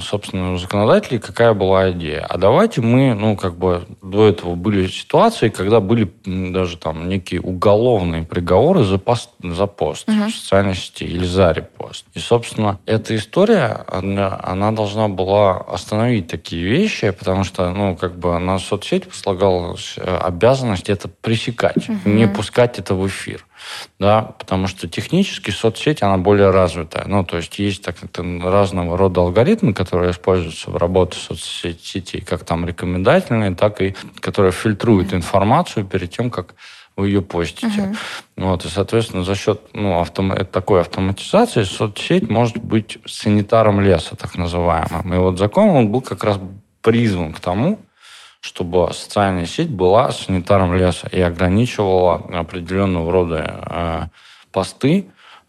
собственно, у законодателей какая была идея? А давайте мы, ну, как бы до этого были ситуации, когда были даже там некие уголовные приговоры за пост, за пост угу. в социальной сети или за репост. И, собственно, эта история, она, она должна должна была остановить такие вещи, потому что, ну, как бы на соцсеть слагалась э, обязанность это пресекать, угу. не пускать это в эфир. Да, потому что технически соцсеть, она более развитая. Ну, то есть есть так, разного рода алгоритмы, которые используются в работе соцсетей, как там рекомендательные, так и которые фильтруют информацию перед тем, как вы ее постите. Угу. Вот, и, соответственно, за счет ну, автом... такой автоматизации соцсеть может быть санитаром леса, так называемым. И вот закон, он был как раз призван к тому, чтобы социальная сеть была санитаром леса и ограничивала определенного рода э, посты,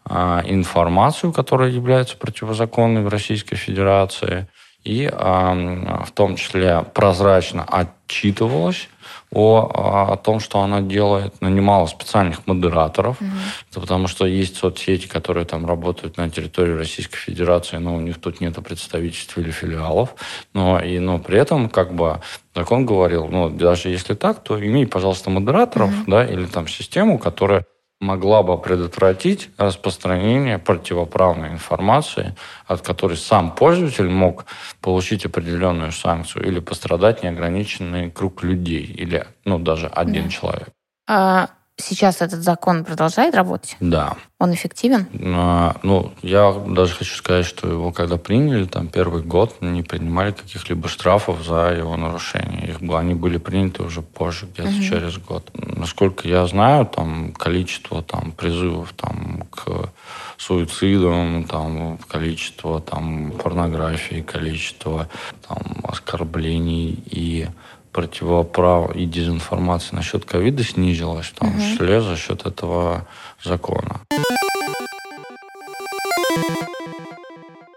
э, информацию, которая является противозаконной в Российской Федерации, и э, в том числе прозрачно отчитывалась о, о том, что она делает, нанимала специальных модераторов, mm это потому что есть соцсети, которые там работают на территории Российской Федерации, но у них тут нет представительств или филиалов, но, и, но при этом как бы закон говорил, ну, даже если так, то имей, пожалуйста, модераторов, mm да, или там систему, которая могла бы предотвратить распространение противоправной информации, от которой сам пользователь мог получить определенную санкцию или пострадать неограниченный круг людей, или ну, даже один да. человек. А сейчас этот закон продолжает работать? Да. Он эффективен? А, ну, я даже хочу сказать, что его когда приняли, там первый год не принимали каких-либо штрафов за его нарушение. Их, они были приняты уже позже, где-то угу. через год. Насколько я знаю, там количество там, призывов там, к суицидам, там, количество там, порнографии, количество там, оскорблений и противоправ и дезинформации насчет ковида снизилась, в том угу. числе за счет этого закона.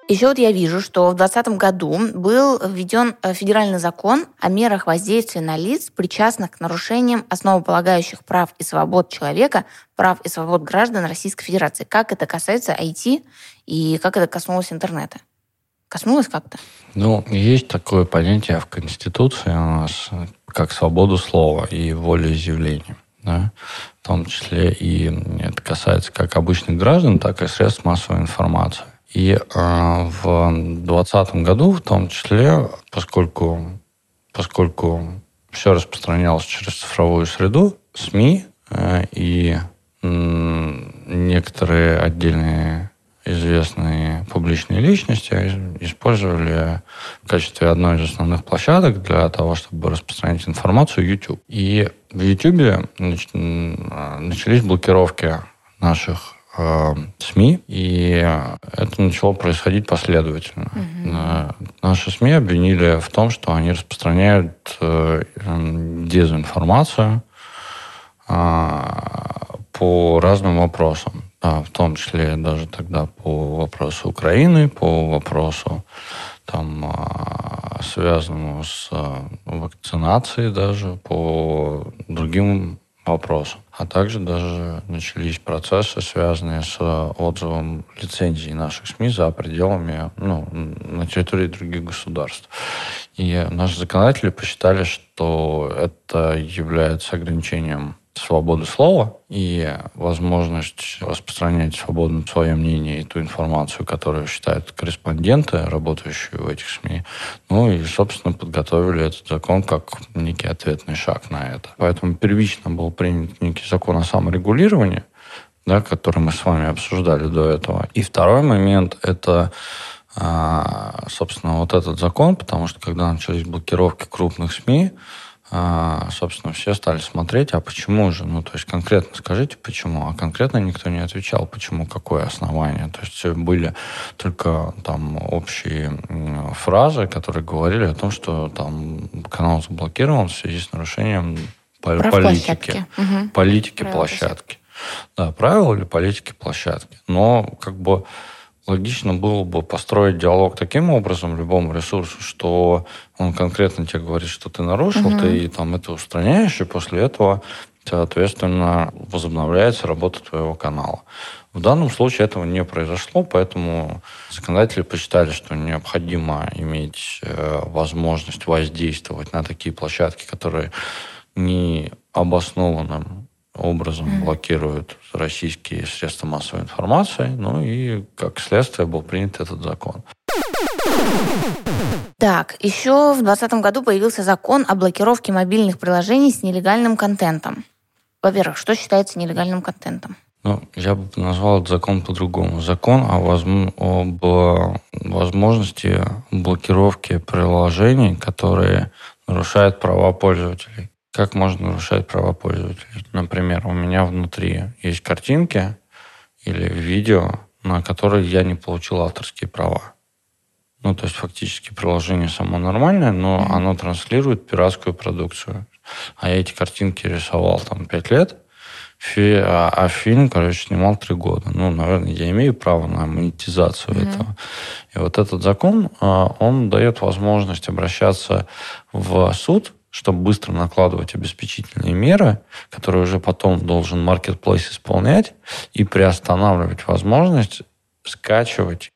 Еще вот я вижу, что в 2020 году был введен э, федеральный закон о мерах воздействия на лиц, причастных к нарушениям основополагающих прав и свобод человека, прав и свобод граждан Российской Федерации. Как это касается IT и как это коснулось интернета? Коснулось как-то? Ну, есть такое понятие в Конституции у нас, как свободу слова и волеизъявления. Да? В том числе и это касается как обычных граждан, так и средств массовой информации. И э, в 2020 году, в том числе, поскольку, поскольку все распространялось через цифровую среду, СМИ э, и э, некоторые отдельные известные публичные личности использовали в качестве одной из основных площадок для того, чтобы распространять информацию YouTube. И в YouTube начались блокировки наших э, СМИ, и это начало происходить последовательно. Угу. Наши СМИ обвинили в том, что они распространяют э, дезинформацию по разным вопросам в том числе даже тогда по вопросу Украины, по вопросу там, а, связанному с а, вакцинацией даже, по другим вопросам. А также даже начались процессы, связанные с отзывом лицензий наших СМИ за пределами, ну, на территории других государств. И наши законодатели посчитали, что это является ограничением свободы слова и возможность распространять свободно свое мнение и ту информацию, которую считают корреспонденты, работающие в этих СМИ. Ну и, собственно, подготовили этот закон как некий ответный шаг на это. Поэтому первично был принят некий закон о саморегулировании, да, который мы с вами обсуждали до этого. И второй момент – это а, собственно, вот этот закон, потому что когда начались блокировки крупных СМИ, а, собственно, все стали смотреть, а почему же? Ну, то есть конкретно скажите, почему? А конкретно никто не отвечал, почему, какое основание. То есть были только там общие фразы, которые говорили о том, что там канал заблокирован в связи с нарушением Прав политики. Угу. Политики Правила площадки. Да, правила или политики площадки. Но как бы логично было бы построить диалог таким образом любому ресурсу, что он конкретно тебе говорит, что ты нарушил, угу. ты там это устраняешь, и после этого, соответственно, возобновляется работа твоего канала. В данном случае этого не произошло, поэтому законодатели посчитали, что необходимо иметь э, возможность воздействовать на такие площадки, которые не обоснованным образом mm. блокируют российские средства массовой информации. Ну и как следствие был принят этот закон. Так, еще в 2020 году появился закон о блокировке мобильных приложений с нелегальным контентом. Во-первых, что считается нелегальным контентом? Ну, я бы назвал этот закон по-другому. Закон о возм... об возможности блокировки приложений, которые нарушают права пользователей. Как можно нарушать права пользователей. Например, у меня внутри есть картинки или видео, на которые я не получил авторские права. Ну, то есть фактически приложение само нормальное, но mm-hmm. оно транслирует пиратскую продукцию. А я эти картинки рисовал там пять лет, фи, а, а фильм, короче, снимал три года. Ну, наверное, я имею право на монетизацию mm-hmm. этого. И вот этот закон, а, он дает возможность обращаться в суд, чтобы быстро накладывать обеспечительные меры, которые уже потом должен marketplace исполнять, и приостанавливать возможность скачивать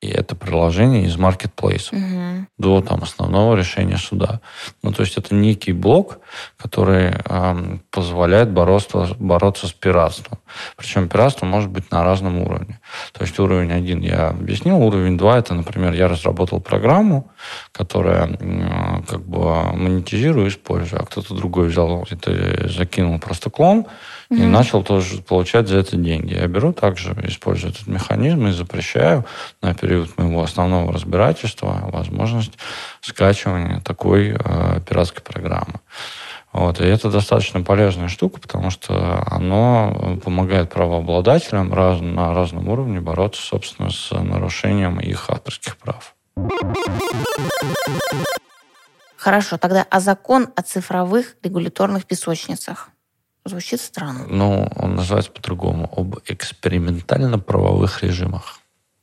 и это приложение из маркетплейса угу. до там, основного решения суда. Ну, то есть это некий блок, который э, позволяет бороться, бороться с пиратством. Причем пиратство может быть на разном уровне. То есть уровень один я объяснил, уровень два это, например, я разработал программу, которая э, как бы монетизирую, использую, а кто-то другой взял это, закинул просто клон, и начал тоже получать за это деньги. Я беру также, использую этот механизм и запрещаю на период моего основного разбирательства возможность скачивания такой э, пиратской программы. Вот. И это достаточно полезная штука, потому что оно помогает правообладателям раз, на разном уровне бороться, собственно, с нарушением их авторских прав. Хорошо, тогда а закон о цифровых регуляторных песочницах? Звучит странно. Ну, он называется по-другому. Об экспериментально-правовых режимах.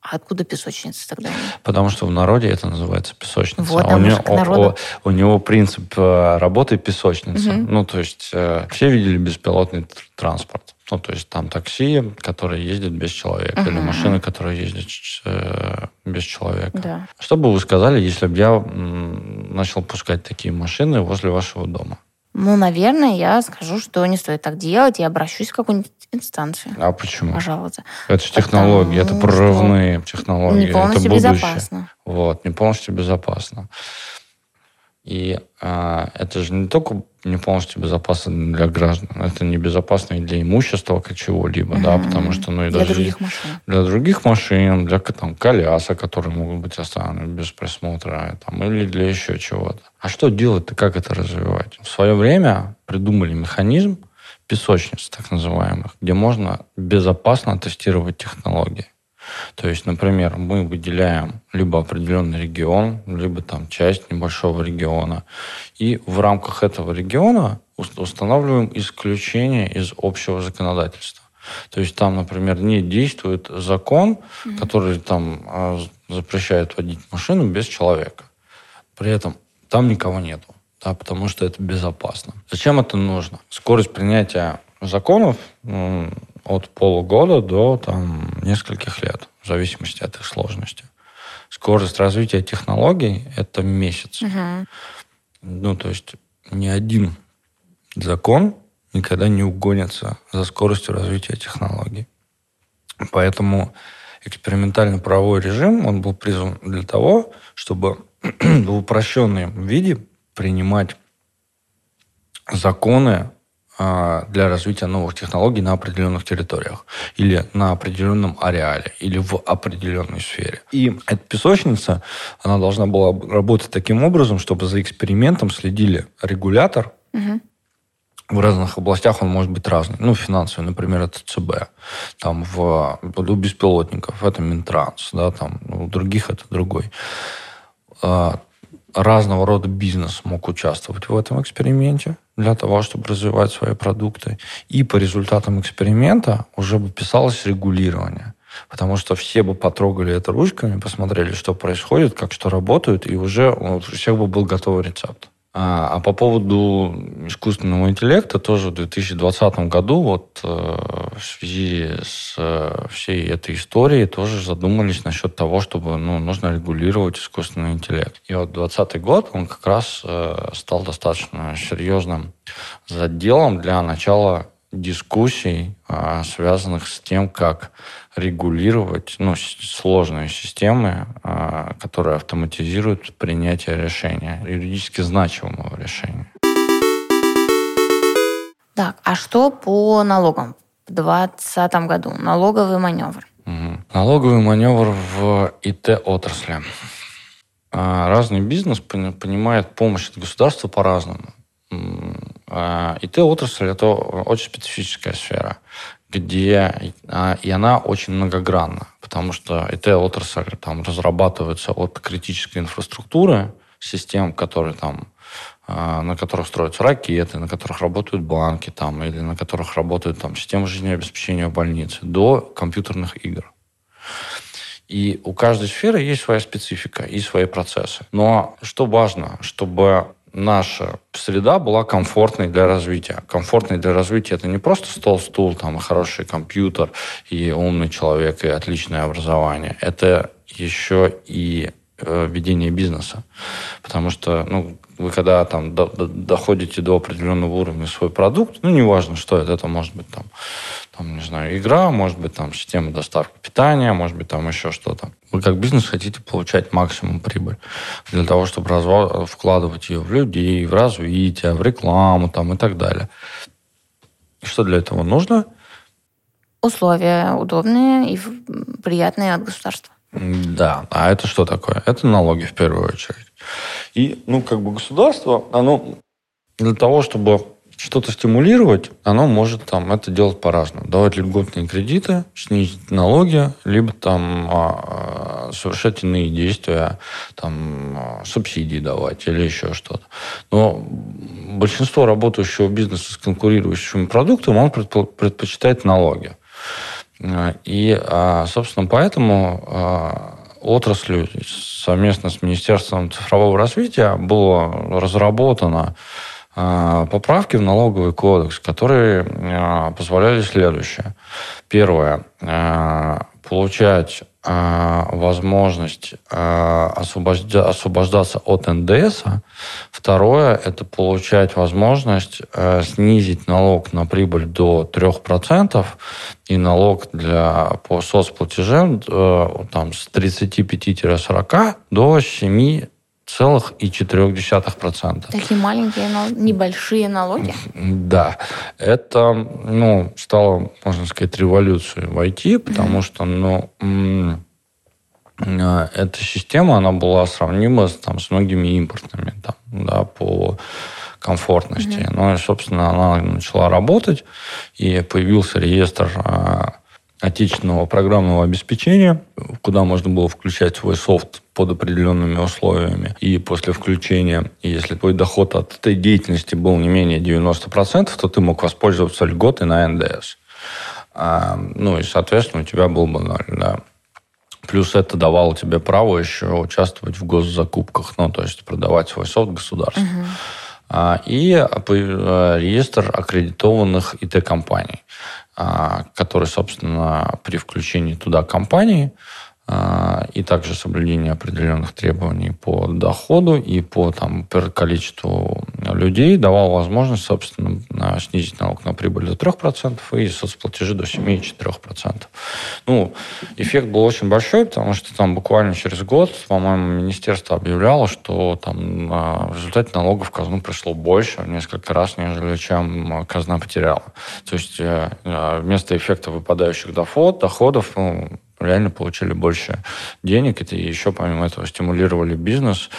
А откуда песочница тогда? Потому что в народе это называется песочница. Вот, а у, него, народу... у, у него принцип э, работы песочница. Угу. Ну, то есть э, все видели беспилотный транспорт. Ну, то есть там такси, которые ездят без человека, угу. или машины, которые ездят э, без человека. Да. Что бы вы сказали, если бы я начал пускать такие машины возле вашего дома? Ну, наверное, я скажу, что не стоит так делать, и обращусь в какую-нибудь инстанцию. А почему? Пожалуйста. Это же технологии, это прорывные технологии. Не полностью это безопасно. Вот, не полностью безопасно. И а, это же не только не полностью безопасно для граждан, это небезопасно и для имущества чего-либо, угу. да, потому что, ну, и для даже других машин. Для других машин, для там, колясок, которые могут быть оставлены без присмотра, там, или для еще чего-то. А что делать-то, как это развивать? В свое время придумали механизм песочниц, так называемых, где можно безопасно тестировать технологии. То есть, например, мы выделяем либо определенный регион, либо там часть небольшого региона. И в рамках этого региона устанавливаем исключение из общего законодательства. То есть там, например, не действует закон, mm-hmm. который там а, запрещает водить машину без человека. При этом там никого нету, да, потому что это безопасно. Зачем это нужно? Скорость принятия законов от полугода до там, нескольких лет, в зависимости от их сложности. Скорость развития технологий – это месяц. Угу. Ну, то есть ни один закон никогда не угонится за скоростью развития технологий. Поэтому экспериментальный правовой режим, он был призван для того, чтобы [CLEARS THROAT] в упрощенном виде принимать законы для развития новых технологий на определенных территориях или на определенном ареале или в определенной сфере. И эта песочница, она должна была работать таким образом, чтобы за экспериментом следили регулятор, угу. В разных областях он может быть разный. Ну, финансовый, например, это ЦБ. Там в, у беспилотников это Минтранс, да, там у других это другой. Разного рода бизнес мог участвовать в этом эксперименте для того, чтобы развивать свои продукты. И по результатам эксперимента уже бы писалось регулирование. Потому что все бы потрогали это ручками, посмотрели, что происходит, как что работает, и уже у всех бы был готовый рецепт. А, а по поводу искусственного интеллекта тоже в 2020 году вот э, в связи с э, всей этой историей тоже задумались насчет того, чтобы ну, нужно регулировать искусственный интеллект. И вот 2020 год он как раз э, стал достаточно серьезным заделом для начала дискуссий, а, связанных с тем, как регулировать ну, сложные системы, а, которые автоматизируют принятие решения, юридически значимого решения. Так, а что по налогам в 2020 году? Налоговый маневр. Угу. Налоговый маневр в ИТ-отрасли. А, разный бизнес понимает помощь от государства по-разному IT-отрасль – это очень специфическая сфера, где и она очень многогранна, потому что IT-отрасль там разрабатывается от критической инфраструктуры, систем, которые там на которых строятся ракеты, на которых работают банки там, или на которых работают там, системы жизнеобеспечения больницы, до компьютерных игр. И у каждой сферы есть своя специфика и свои процессы. Но что важно, чтобы наша среда была комфортной для развития. Комфортной для развития это не просто стол, стул, там, и хороший компьютер, и умный человек, и отличное образование. Это еще и э, ведение бизнеса. Потому что, ну, вы когда там до, до, доходите до определенного уровня свой продукт, ну, неважно, что это, это может быть там там, не знаю, игра, может быть, там, система доставки питания, может быть, там еще что-то. Вы как бизнес хотите получать максимум прибыль для того, чтобы развал, вкладывать ее в людей, в развитие, в рекламу там, и так далее. Что для этого нужно? Условия удобные и приятные от государства. Да, а это что такое? Это налоги в первую очередь. И, ну, как бы государство, оно для того, чтобы что-то стимулировать, оно может там это делать по-разному. Давать льготные кредиты, снизить налоги, либо там а, а, совершать иные действия, там а, субсидии давать или еще что-то. Но большинство работающего бизнеса с конкурирующими продуктами, он предпочитает налоги. И, собственно, поэтому отраслью совместно с Министерством цифрового развития было разработано а, поправки в налоговый кодекс, которые а, позволяли следующее. Первое. А, получать возможность освобождаться от НДС. Второе – это получать возможность снизить налог на прибыль до 3% и налог для, по соцплатежам э, там, с 35-40 до 7 целых и четырех десятых процента. Такие маленькие, небольшие налоги? Да. Это, ну, стало, можно сказать, революцией в IT, потому mm-hmm. что, ну, э, эта система, она была сравнима с, там, с многими импортными, там, да, по комфортности. Mm-hmm. Ну, и, собственно, она начала работать, и появился реестр а, отечественного программного обеспечения, куда можно было включать свой софт под определенными условиями. И после включения, если твой доход от этой деятельности был не менее 90%, то ты мог воспользоваться льготой на НДС. А, ну и, соответственно, у тебя был бы ноль. Да. Плюс это давало тебе право еще участвовать в госзакупках, ну, то есть продавать свой софт государству. А, и э, реестр аккредитованных ИТ-компаний. А, который, собственно, при включении туда компании и также соблюдение определенных требований по доходу и по там, количеству людей давал возможность, собственно, снизить налог на прибыль до 3% и соцплатежи до 7,4%. Ну, эффект был очень большой, потому что там буквально через год, по-моему, министерство объявляло, что там а, в результате налогов в казну пришло больше, в несколько раз, нежели чем казна потеряла. То есть э, вместо эффекта выпадающих доход, доходов, ну, реально получили больше денег, и еще помимо этого стимулировали бизнес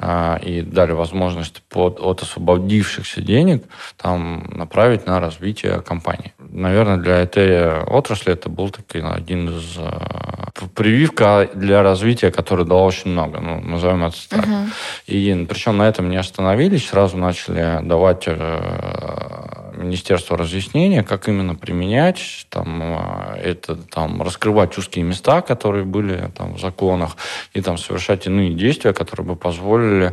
а, и дали возможность под, от освободившихся денег там направить на развитие компании. Наверное, для этой отрасли это был такой один из э, прививка для развития, которая дала очень много, ну, назовем это так. Uh-huh. И причем на этом не остановились, сразу начали давать э, министерству разъяснения, как именно применять, там, а, это, там, раскрывать узкие места, которые были там, в законах, и там, совершать иные действия, которые бы позволили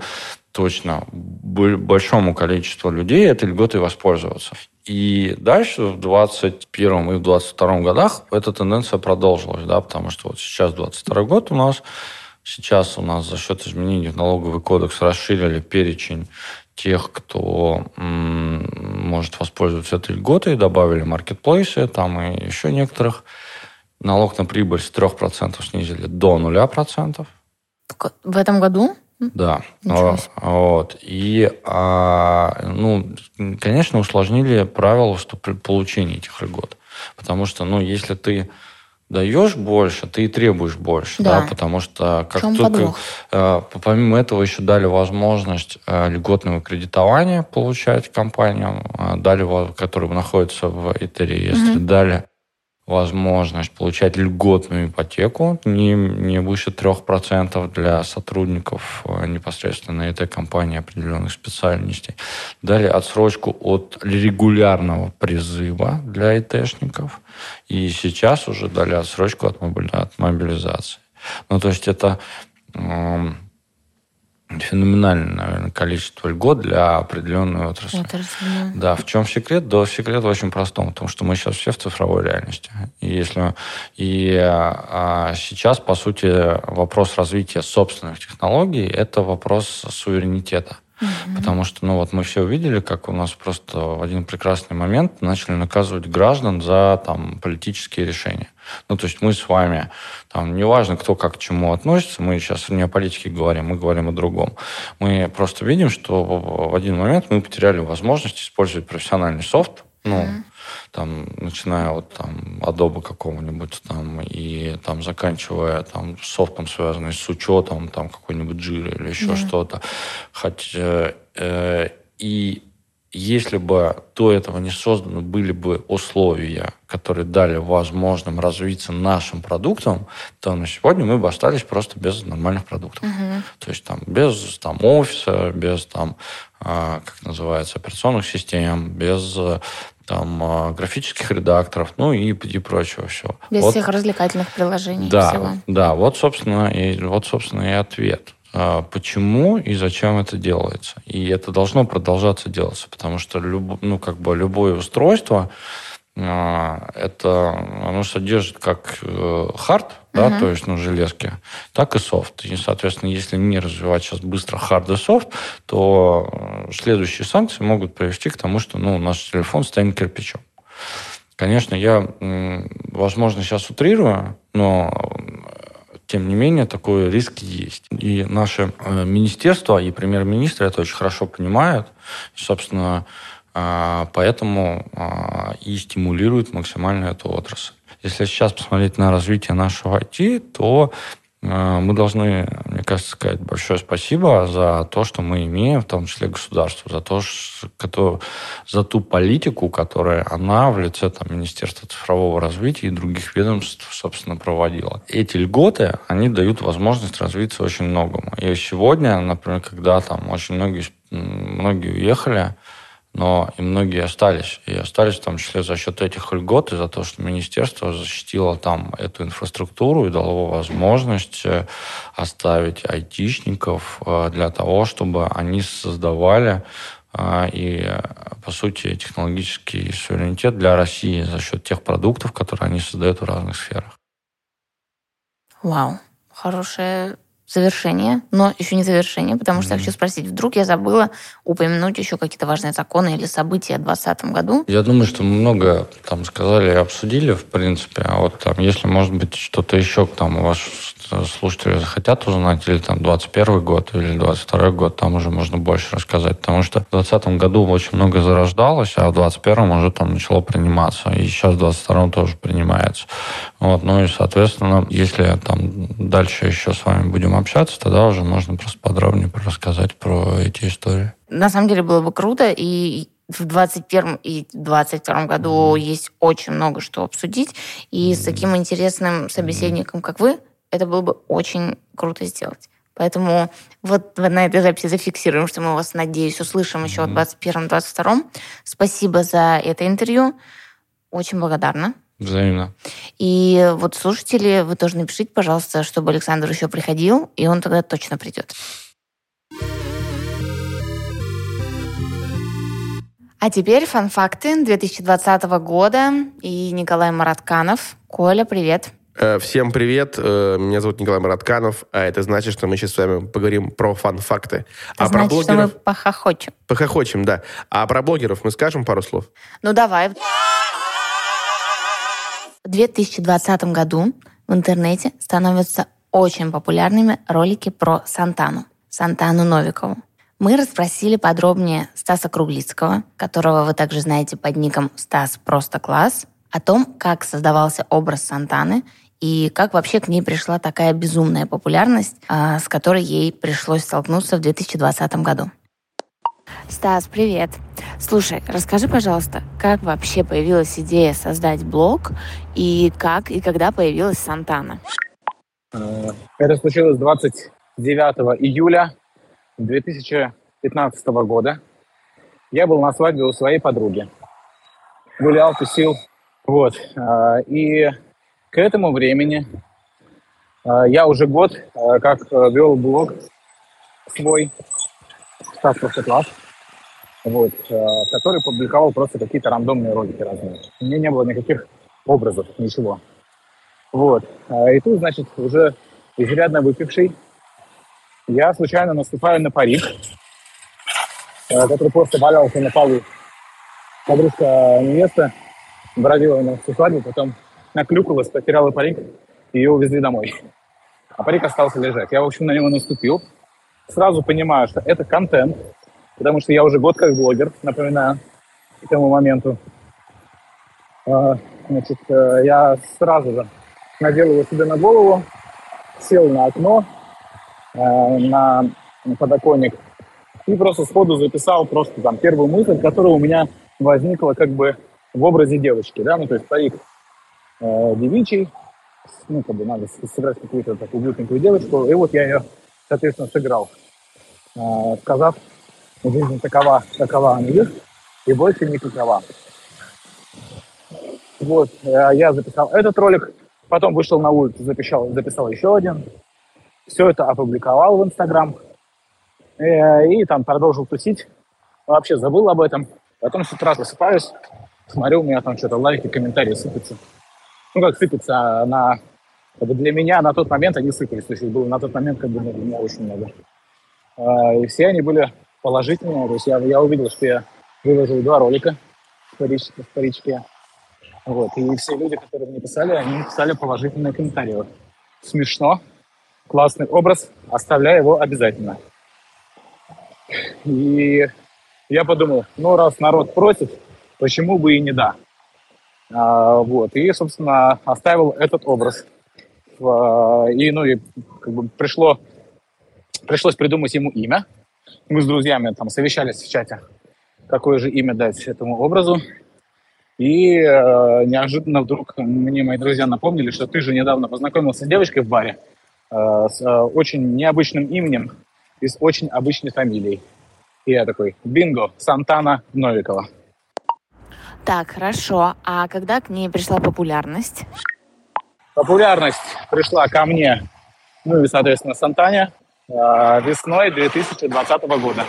точно большому количеству людей этой льготой воспользоваться. И дальше в 2021 и в 2022 годах эта тенденция продолжилась, да, потому что вот сейчас 2022 год у нас, сейчас у нас за счет изменений в налоговый кодекс расширили перечень тех, кто может воспользоваться этой льготой, добавили маркетплейсы, там и еще некоторых. Налог на прибыль с 3% снизили до 0%. В этом году? Да. Вот. И, а, ну, конечно, усложнили правила получения этих льгот. Потому что, ну, если ты даешь больше, ты и требуешь больше, да, да потому что как только э, помимо этого еще дали возможность э, льготного кредитования получать компаниям, э, дали, которые находятся в Этере, если угу. дали возможность получать льготную ипотеку не, не выше 3% для сотрудников э, непосредственно этой компании определенных специальностей. Дали отсрочку от регулярного призыва для ИТшников. И сейчас уже дали отсрочку от, мобилизации. Ну, то есть это феноменальное, наверное, количество льгот для определенной отрасли. отрасли да. да, в чем секрет? Да, секрет в очень простом, потому что мы сейчас все в цифровой реальности. И, если, и а, сейчас, по сути, вопрос развития собственных технологий – это вопрос суверенитета. Угу. Потому что, ну вот мы все увидели, как у нас просто в один прекрасный момент начали наказывать граждан за там политические решения. Ну, то есть мы с вами, там, неважно, кто как к чему относится, мы сейчас не о политике говорим, мы говорим о другом. Мы просто видим, что в один момент мы потеряли возможность использовать профессиональный софт, ну, mm-hmm там, начиная от там, Adobe какого-нибудь там и там заканчивая там софтом, связанным с учетом там какой-нибудь жира или еще yeah. что-то. Хотя, э, и если бы до этого не созданы были бы условия, которые дали возможным развиться нашим продуктам, то на сегодня мы бы остались просто без нормальных продуктов. Uh-huh. То есть там без там офиса, без там, э, как называется, операционных систем, без там а, графических редакторов, ну и, и прочего всего. Без вот, всех развлекательных приложений. Да, всего. да, вот собственно и вот собственно и ответ. А, почему и зачем это делается? И это должно продолжаться делаться, потому что люб, ну как бы любое устройство это оно содержит как э, хард, да, uh-huh. то есть ну, железки, так и софт. И, соответственно, если не развивать сейчас быстро хард и софт, то э, следующие санкции могут привести к тому, что ну, наш телефон станет кирпичом. Конечно, я, возможно, сейчас утрирую, но тем не менее, такой риск есть. И наше э, министерство и премьер-министр это очень хорошо понимают. И, собственно, а, поэтому а, и стимулирует максимально эту отрасль. Если сейчас посмотреть на развитие нашего IT, то а, мы должны, мне кажется, сказать большое спасибо за то, что мы имеем, в том числе государство, за то, что, за ту политику, которая она в лице там, Министерства цифрового развития и других ведомств, собственно, проводила. Эти льготы, они дают возможность развиться очень многому. И сегодня, например, когда там очень многие, многие уехали, но и многие остались. И остались в том числе за счет этих льгот и за то, что министерство защитило там эту инфраструктуру и дало возможность э, оставить айтишников э, для того, чтобы они создавали э, и, по сути, технологический суверенитет для России за счет тех продуктов, которые они создают в разных сферах. Вау, хорошая завершение, но еще не завершение, потому что mm-hmm. я хочу спросить, вдруг я забыла упомянуть еще какие-то важные законы или события в 2020 году? Я думаю, что мы много там сказали и обсудили, в принципе, а вот там, если, может быть, что-то еще там у вас слушатели захотят узнать, или там 21 год, или 22 год, там уже можно больше рассказать, потому что в 2020 году очень много зарождалось, а в 2021 уже там начало приниматься, и сейчас в 2022 тоже принимается. Вот, ну и, соответственно, если там дальше еще с вами будем общаться, тогда уже можно просто подробнее рассказать про эти истории. На самом деле было бы круто, и в 2021 и 2022 году mm. есть очень много что обсудить. И mm. с таким интересным собеседником, как вы, это было бы очень круто сделать. Поэтому вот на этой записи зафиксируем, что мы вас, надеюсь, услышим еще mm. в 2021-2022. Спасибо за это интервью. Очень благодарна. Взаимно. И вот слушатели, вы тоже напишите, пожалуйста, чтобы Александр еще приходил, и он тогда точно придет. А теперь фан-факты 2020 года и Николай Маратканов. Коля, привет. Э, всем привет, э, меня зовут Николай Маратканов, а это значит, что мы сейчас с вами поговорим про фан-факты. Это а значит, про блогеров... что мы похохочем. Похохочем, да. А про блогеров мы скажем пару слов? Ну, давай. В 2020 году в интернете становятся очень популярными ролики про Сантану, Сантану Новикову. Мы расспросили подробнее Стаса Круглицкого, которого вы также знаете под ником Стас Просто Класс, о том, как создавался образ Сантаны и как вообще к ней пришла такая безумная популярность, а, с которой ей пришлось столкнуться в 2020 году. Стас, привет. Слушай, расскажи, пожалуйста, как вообще появилась идея создать блог и как и когда появилась Сантана? Э, это случилось 29 июля 2015 года. Я был на свадьбе у своей подруги. Гулял, тусил. Вот. Э, и к этому времени э, я уже год как вел блог свой Стас Класс вот, э, который публиковал просто какие-то рандомные ролики разные. У меня не было никаких образов, ничего. Вот. А, и тут, значит, уже изрядно выпивший, я случайно наступаю на парик, э, который просто валялся на полу. Подружка невеста бродила на свадьбу, потом наклюкалась, потеряла парик, и ее увезли домой. А парик остался лежать. Я, в общем, на него наступил. Сразу понимаю, что это контент, потому что я уже год как блогер, напоминаю, к этому моменту. А, значит, э, я сразу же надел его себе на голову, сел на окно, э, на подоконник и просто сходу записал просто там первую мысль, которая у меня возникла как бы в образе девочки, да, ну то есть парик э, девичий, ну как бы надо сыграть какую-то такую глупенькую девочку, и вот я ее, соответственно, сыграл, э, сказав Жизнь такова, какова она есть, и больше не. Вот, э, я записал этот ролик, потом вышел на улицу, записал, записал еще один. Все это опубликовал в Инстаграм. И, э, и там продолжил тусить. Вообще забыл об этом. Потом с утра просыпаюсь, смотрю, у меня там что-то лайки, комментарии сыпятся. Ну, как сыпятся на... Для меня на тот момент они сыпались. То есть их было на тот момент как бы ну, для меня очень много. Э, и все они были положительное. То есть я, я увидел, что я выложил два ролика в паричке. В паричке. Вот. И все люди, которые мне писали, они писали положительные комментарии. Смешно, классный образ, оставляю его обязательно. И я подумал, ну раз народ просит, почему бы и не да. А, вот. И, собственно, оставил этот образ. И, ну, и как бы пришло, пришлось придумать ему имя. Мы с друзьями там совещались в чате, какое же имя дать этому образу. И э, неожиданно вдруг мне мои друзья напомнили, что ты же недавно познакомился с девочкой в баре э, с э, очень необычным именем и с очень обычной фамилией. И я такой, бинго, Сантана Новикова. Так, хорошо. А когда к ней пришла популярность? Популярность пришла ко мне, ну и, соответственно, Сантане Э, весной 2020 года,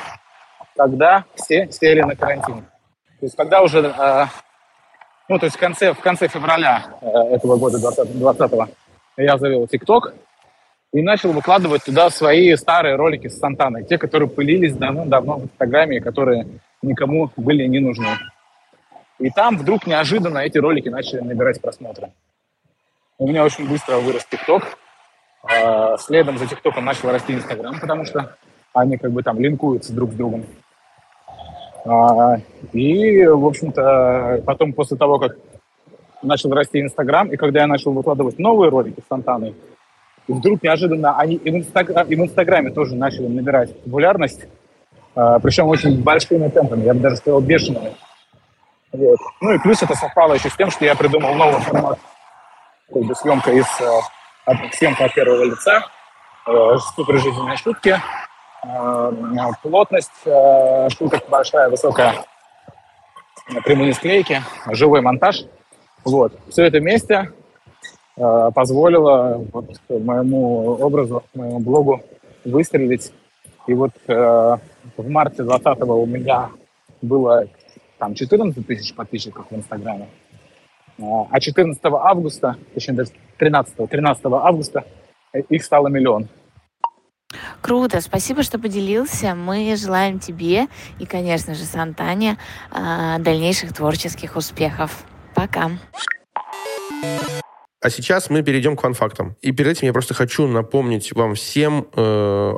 когда все сели на карантин. То есть когда уже, э, ну, то есть в конце, в конце февраля э, этого года, 2020 я завел ТикТок и начал выкладывать туда свои старые ролики с Сантаной, те, которые пылились давно-давно в Инстаграме, которые никому были не нужны. И там вдруг неожиданно эти ролики начали набирать просмотры. У меня очень быстро вырос ТикТок, а, следом за ТикТоком начал расти Инстаграм, потому что они как бы там линкуются друг с другом. А, и, в общем-то, потом после того, как начал расти Инстаграм, и когда я начал выкладывать новые ролики с Сантаной, вдруг неожиданно они и в, Инстаграм, и в Инстаграме тоже начали набирать популярность, а, причем очень большими темпами, я бы даже сказал, бешеными. Вот. Ну и плюс это совпало еще с тем, что я придумал новый формат как бы съемка из съемка от первого лица, э, супер жизненные шутки, э, плотность э, шуток большая, высокая, прямые склейки, живой монтаж. Вот. Все это вместе позволило вот моему образу, моему блогу выстрелить. И вот в марте 20 у меня было там 14 тысяч подписчиков в Инстаграме. А 14 августа, точнее даже 13, 13 августа их стало миллион. Круто, спасибо, что поделился. Мы желаем тебе и, конечно же, Сантане а, дальнейших творческих успехов. Пока. А сейчас мы перейдем к фан-фактам. И перед этим я просто хочу напомнить вам всем э,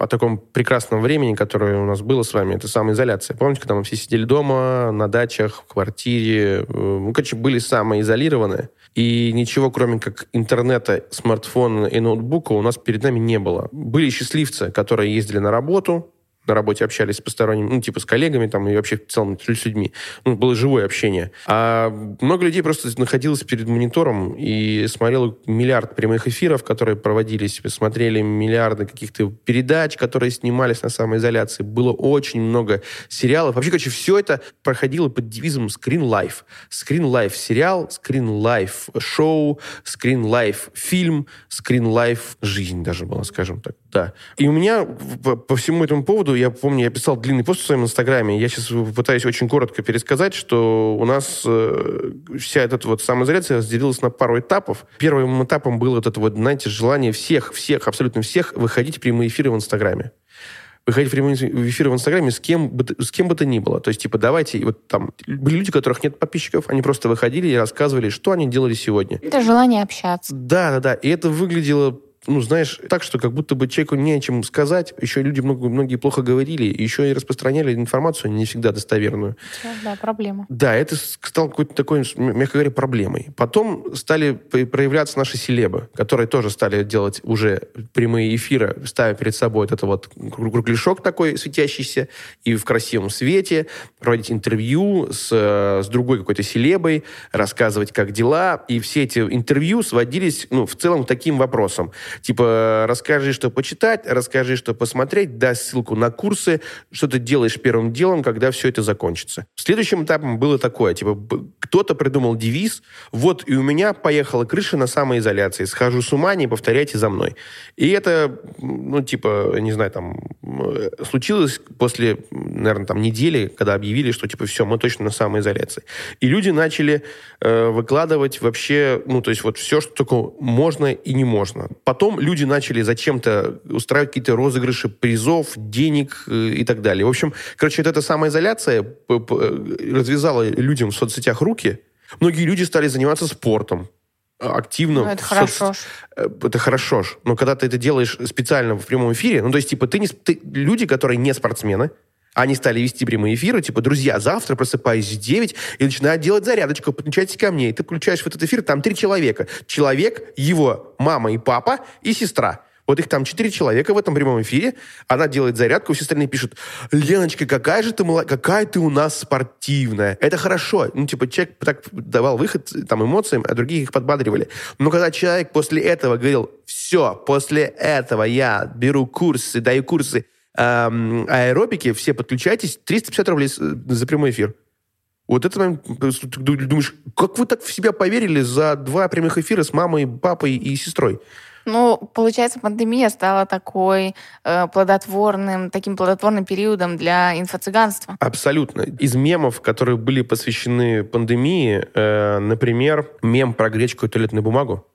о таком прекрасном времени, которое у нас было с вами. Это самоизоляция. Помните, когда мы все сидели дома, на дачах, в квартире? Э, ну, короче, были самоизолированы. И ничего, кроме как интернета, смартфона и ноутбука, у нас перед нами не было. Были счастливцы, которые ездили на работу, на работе общались с посторонними, ну, типа с коллегами там и вообще в целом с людьми. Ну, было живое общение. А много людей просто находилось перед монитором и смотрело миллиард прямых эфиров, которые проводились, смотрели миллиарды каких-то передач, которые снимались на самоизоляции. Было очень много сериалов. Вообще, короче, все это проходило под девизом Screen Life. Screen Life сериал, Screen Life шоу, Screen Life фильм, Screen Life жизнь даже была, скажем так. Да. И у меня по, всему этому поводу я помню, я писал длинный пост в своем инстаграме. Я сейчас пытаюсь очень коротко пересказать, что у нас э, вся эта вот самоизоляция разделилась на пару этапов. Первым этапом было вот это вот, знаете, желание всех, всех, абсолютно всех выходить в прямые эфиры в инстаграме выходить в прямые эфиры в Инстаграме с кем, бы, с кем бы то ни было. То есть, типа, давайте, вот там, были люди, у которых нет подписчиков, они просто выходили и рассказывали, что они делали сегодня. Это желание общаться. Да, да, да. И это выглядело ну, знаешь, так, что как будто бы человеку не о чем сказать. Еще люди много, многие плохо говорили, еще и распространяли информацию не всегда достоверную. Да, проблема. Да, это стало какой-то такой, мягко говоря, проблемой. Потом стали проявляться наши селебы, которые тоже стали делать уже прямые эфиры, ставя перед собой вот это вот кругляшок такой светящийся и в красивом свете, проводить интервью с, с другой какой-то селебой, рассказывать, как дела. И все эти интервью сводились, ну, в целом к таким вопросам. Типа, расскажи, что почитать, расскажи, что посмотреть, дай ссылку на курсы, что ты делаешь первым делом, когда все это закончится. Следующим этапом было такое, типа, кто-то придумал девиз, вот и у меня поехала крыша на самоизоляции, схожу с ума, не повторяйте за мной. И это, ну, типа, не знаю, там, случилось после, наверное, там, недели, когда объявили, что, типа, все, мы точно на самоизоляции. И люди начали э, выкладывать вообще, ну, то есть вот все, что только можно и не можно. Потом Потом люди начали зачем-то устраивать какие-то розыгрыши призов, денег э, и так далее. В общем, короче, вот эта самоизоляция развязала людям в соцсетях руки. Многие люди стали заниматься спортом активно. Ну, это хорошо. Э, это хорошо ж. Но когда ты это делаешь специально в прямом эфире, ну, то есть, типа, ты не... Ты... Люди, которые не спортсмены, они стали вести прямые эфиры, типа, друзья, завтра просыпаюсь в 9 и начинаю делать зарядочку, подключайтесь ко мне. И ты включаешь в этот эфир, там три человека. Человек, его мама и папа и сестра. Вот их там четыре человека в этом прямом эфире. Она делает зарядку, все остальные пишут, Леночка, какая же ты мала... какая ты у нас спортивная. Это хорошо. Ну, типа, человек так давал выход там эмоциям, а другие их подбадривали. Но когда человек после этого говорил, все, после этого я беру курсы, даю курсы эм, аэробики, все подключайтесь, 350 рублей за прямой эфир. Вот это момент, думаешь, как вы так в себя поверили за два прямых эфира с мамой, папой и сестрой? Ну, получается, пандемия стала такой э, плодотворным, таким плодотворным периодом для инфо-цыганства. Абсолютно. Из мемов, которые были посвящены пандемии, э, например, мем про гречку и туалетную бумагу,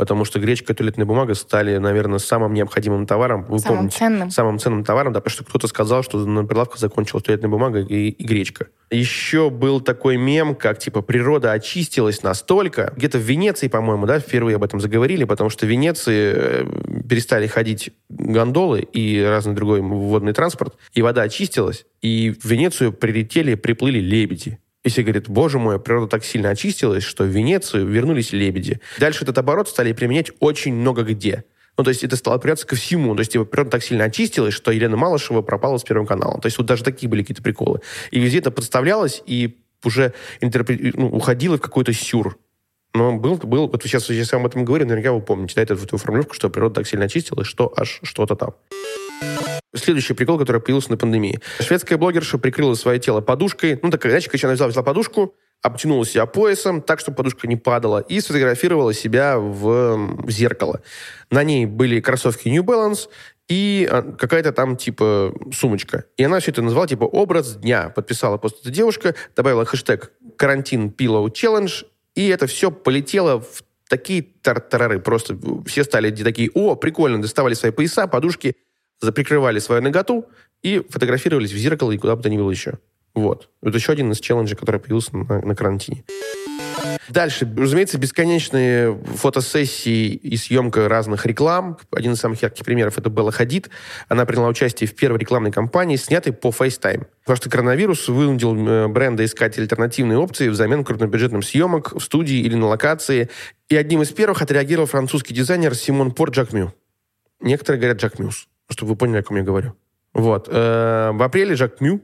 потому что гречка и туалетная бумага стали, наверное, самым необходимым товаром. Вы самым помните, ценным. Самым ценным товаром, да, потому что кто-то сказал, что на прилавках закончилась туалетная бумага и, и гречка. Еще был такой мем, как, типа, природа очистилась настолько. Где-то в Венеции, по-моему, да, впервые об этом заговорили, потому что в Венеции э, перестали ходить гондолы и разный другой водный транспорт, и вода очистилась, и в Венецию прилетели, приплыли лебеди. И все говорят, боже мой, природа так сильно очистилась, что в Венецию вернулись лебеди. Дальше этот оборот стали применять очень много где. Ну, то есть это стало применяться ко всему. То есть типа, природа так сильно очистилась, что Елена Малышева пропала с Первым каналом. То есть вот даже такие были какие-то приколы. И везде это подставлялось и уже интерпре... ну, уходило в какой-то сюр. Но был, был, вот сейчас, сейчас я об этом говорю, наверняка вы помните, да, эту, эту формулировку, что природа так сильно очистилась, что аж что-то там. Следующий прикол, который появился на пандемии. Шведская блогерша прикрыла свое тело подушкой. Ну, так, иначе, когда она взяла, взяла подушку, обтянула себя поясом, так, чтобы подушка не падала, и сфотографировала себя в, зеркало. На ней были кроссовки New Balance и а, какая-то там, типа, сумочка. И она все это назвала, типа, образ дня. Подписала пост эта девушка, добавила хэштег «Карантин Pillow Challenge», и это все полетело в такие тартарары. Просто все стали такие, о, прикольно, доставали свои пояса, подушки, заприкрывали свою наготу и фотографировались в зеркало и куда бы то ни было еще. Вот. Это еще один из челленджей, который появился на, на карантине. Дальше, разумеется, бесконечные фотосессии и съемка разных реклам. Один из самых ярких примеров это Белла Хадид. Она приняла участие в первой рекламной кампании, снятой по FaceTime. Потому что коронавирус вынудил э, бренда искать альтернативные опции взамен крупнобюджетным съемок в студии или на локации. И одним из первых отреагировал французский дизайнер Симон Пор Джакмю. Некоторые говорят Джак Мюс, чтобы вы поняли, о ком я говорю. Вот. Э, в апреле Жак Мю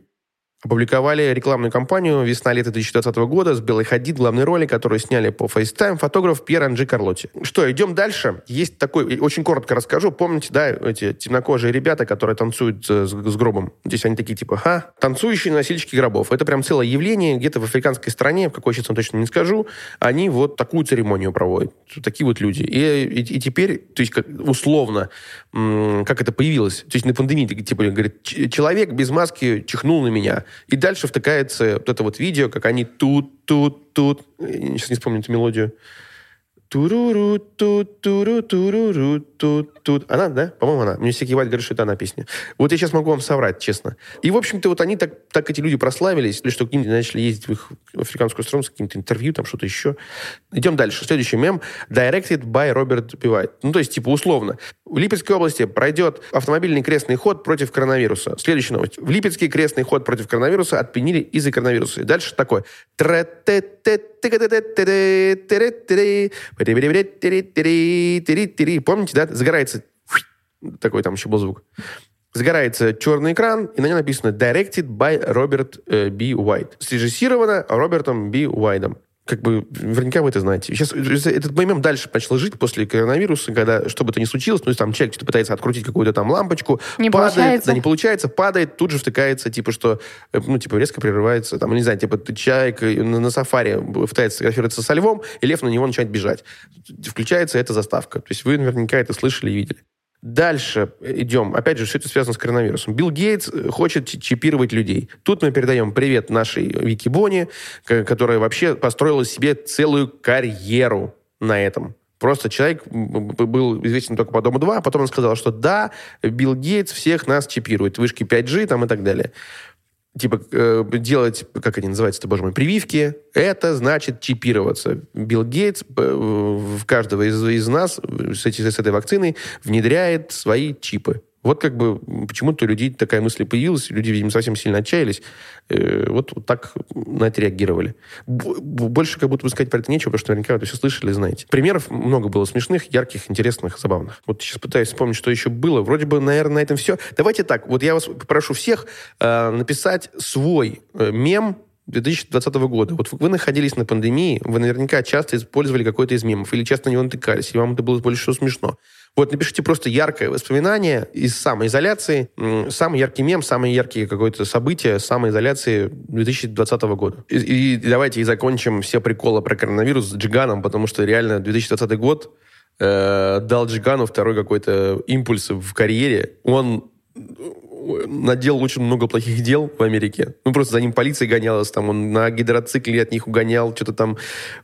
опубликовали рекламную кампанию «Весна-лето 2020 года» с Белой Хадид, главной роли, которую сняли по FaceTime фотограф Пьер Анджи Карлотти. Что, идем дальше. Есть такой, очень коротко расскажу. Помните, да, эти темнокожие ребята, которые танцуют э, с, с гробом? Здесь они такие типа, ха, танцующие носильщики гробов. Это прям целое явление. Где-то в африканской стране, в какой сейчас вам точно не скажу, они вот такую церемонию проводят. Такие вот люди. И, и, и теперь, то есть как, условно, как это появилось? То есть на пандемии, типа, говорит, человек без маски чихнул на меня. И дальше втыкается вот это вот видео, как они тут, тут, тут. Я сейчас не вспомню эту мелодию. Туруру, тут. Она, да? По-моему, она. Мне всякий Вайт говорит, что это она песня. Вот я сейчас могу вам соврать, честно. И, в общем-то, вот они так, так эти люди прославились, или что к ним начали ездить в их африканскую страну с каким-то интервью, там что-то еще. Идем дальше. Следующий мем. Directed by Robert. White. Ну, то есть, типа, условно. В Липецкой области пройдет автомобильный крестный ход против коронавируса. Следующая новость. В Липецкий крестный ход против коронавируса отменили из-за коронавируса. И дальше такое. Помните, да? Загорается такой там еще был звук. Загорается черный экран, и на нем написано «Directed by Robert B. White». Срежиссировано Робертом Би Уайдом как бы, наверняка вы это знаете. Сейчас этот мем дальше начал жить после коронавируса, когда что бы то ни случилось, ну, там человек что-то пытается открутить какую-то там лампочку, не падает, получается. да, не получается, падает, тут же втыкается, типа, что, э, ну, типа, резко прерывается, там, не знаю, типа, человек на, на сафари пытается сфотографироваться со львом, и лев на него начинает бежать. Включается эта заставка. То есть вы наверняка это слышали и видели. Дальше идем. Опять же, все это связано с коронавирусом. Билл Гейтс э, хочет чипировать людей. Тут мы передаем привет нашей Вики Бони, которая вообще построила себе целую карьеру на этом. Просто человек был известен только по Дому 2, а потом он сказал, что да, Билл Гейтс всех нас чипирует, вышки 5G там и так далее типа э, делать, как они называются-то, боже мой, прививки, это значит чипироваться. Билл Гейтс э, в каждого из, из нас с, эти, с этой вакциной внедряет свои чипы. Вот как бы почему-то у людей такая мысль появилась, люди, видимо, совсем сильно отчаялись. Э, вот, вот так на это реагировали. Больше как будто бы сказать про это нечего, потому что наверняка вы это все слышали знаете. Примеров много было смешных, ярких, интересных, забавных. Вот сейчас пытаюсь вспомнить, что еще было. Вроде бы, наверное, на этом все. Давайте так, вот я вас попрошу всех э, написать свой э, мем 2020 года. Вот вы находились на пандемии, вы наверняка часто использовали какой-то из мемов, или часто на него натыкались, и вам это было больше всего смешно. Вот напишите просто яркое воспоминание из самоизоляции, самый яркий мем, самое яркие какое-то событие самоизоляции 2020 года. И, и давайте и закончим все приколы про коронавирус с Джиганом, потому что реально 2020 год э, дал Джигану второй какой-то импульс в карьере. Он наделал очень много плохих дел в Америке. Ну, просто за ним полиция гонялась, там он на гидроцикле от них угонял, что-то там.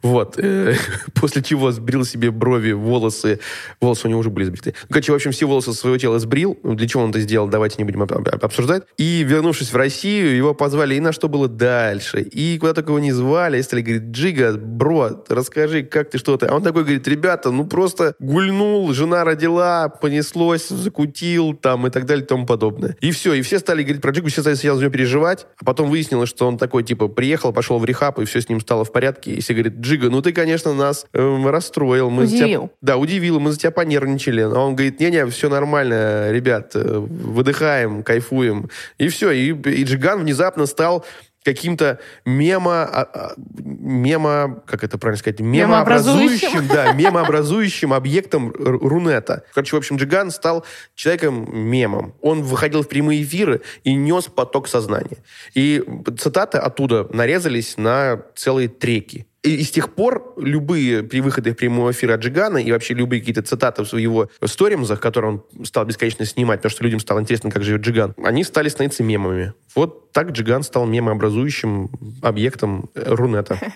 Вот. [LAUGHS] Э, после чего сбрил себе брови, волосы. Волосы у него уже были сбриты. Ну, короче, в общем, все волосы своего тела сбрил. Для чего он это сделал, давайте не будем обсуждать. И, вернувшись в Россию, его позвали, и на что было дальше. И куда только его не звали, и стали говорить, Джига, бро, расскажи, как ты что-то. А он такой говорит, ребята, ну просто гульнул, жена родила, понеслось, закутил, там, и так далее, и тому подобное. И все, и все стали говорить про Джигу, все стали сначала за него переживать, а потом выяснилось, что он такой, типа, приехал, пошел в рехаб, и все с ним стало в порядке, и все говорят, Джига, ну ты, конечно, нас эм, расстроил. Мы Удивил. Тебя, да, удивил, мы за тебя понервничали. А он говорит, не-не, все нормально, ребят, э, выдыхаем, кайфуем. И все, и, и Джиган внезапно стал каким-то мемо, а, а, мемо, как это правильно сказать, мемообразующим, да, мемообразующим объектом Рунета. Короче, в общем, Джиган стал человеком-мемом. Он выходил в прямые эфиры и нес поток сознания. И цитаты оттуда нарезались на целые треки. И, и с тех пор любые при выходе в прямой эфир от Джигана и вообще любые какие-то цитаты в его сторимзах, которые он стал бесконечно снимать, потому что людям стало интересно, как живет Джиган, они стали становиться мемами. Вот так Джиган стал мемообразующим объектом э, Рунета. [LAUGHS]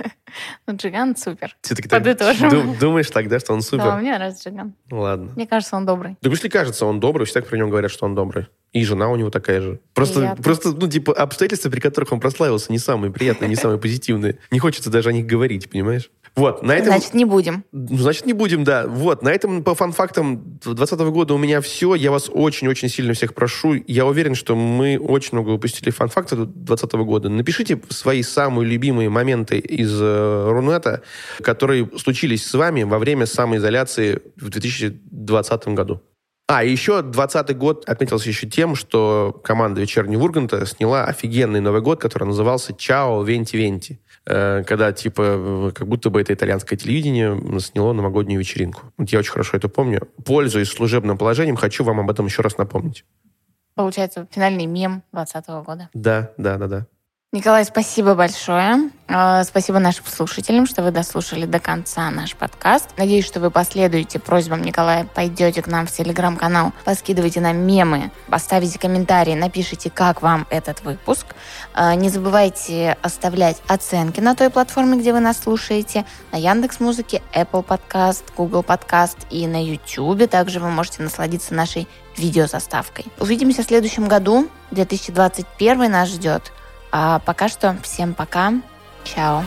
Ну, Джиган супер. Ты так Подытожим. ду- думаешь тогда, что он Да, супер? мне нравится Джиган. Ладно. Мне кажется, он добрый. Да если кажется, он добрый, все так про него говорят, что он добрый. И жена у него такая же. Просто, Приятно. просто, ну, типа, обстоятельства, при которых он прославился, не самые приятные, не самые позитивные. Не хочется даже о них говорить, понимаешь? Вот, на этом... Значит, не будем. Ну, Значит, не будем, да. Вот, на этом по фан-фактам 2020 года у меня все. Я вас очень-очень сильно всех прошу. Я уверен, что мы очень много выпустили фан-фактов 2020 года. Напишите свои самые любимые моменты из э, Рунета, которые случились с вами во время самоизоляции в 2020 году. А, еще 20 год отметился еще тем, что команда «Вечернего Урганта» сняла офигенный Новый год, который назывался «Чао Венти Венти», Э, когда, типа, как будто бы это итальянское телевидение сняло новогоднюю вечеринку. Вот я очень хорошо это помню. Пользуясь служебным положением, хочу вам об этом еще раз напомнить. Получается, финальный мем 2020 года. Да, да, да, да. Николай, спасибо большое. Э, Спасибо нашим слушателям, что вы дослушали до конца наш подкаст. Надеюсь, что вы последуете просьбам Николая, пойдете к нам в телеграм-канал, поскидывайте нам мемы, оставите комментарии, напишите, как вам этот выпуск. Э, Не забывайте оставлять оценки на той платформе, где вы нас слушаете, на Яндекс Музыке, Apple Podcast, Google Podcast и на YouTube. Также вы можете насладиться нашей видеозаставкой. Увидимся в следующем году. 2021 нас ждет. А пока что всем пока. Чао.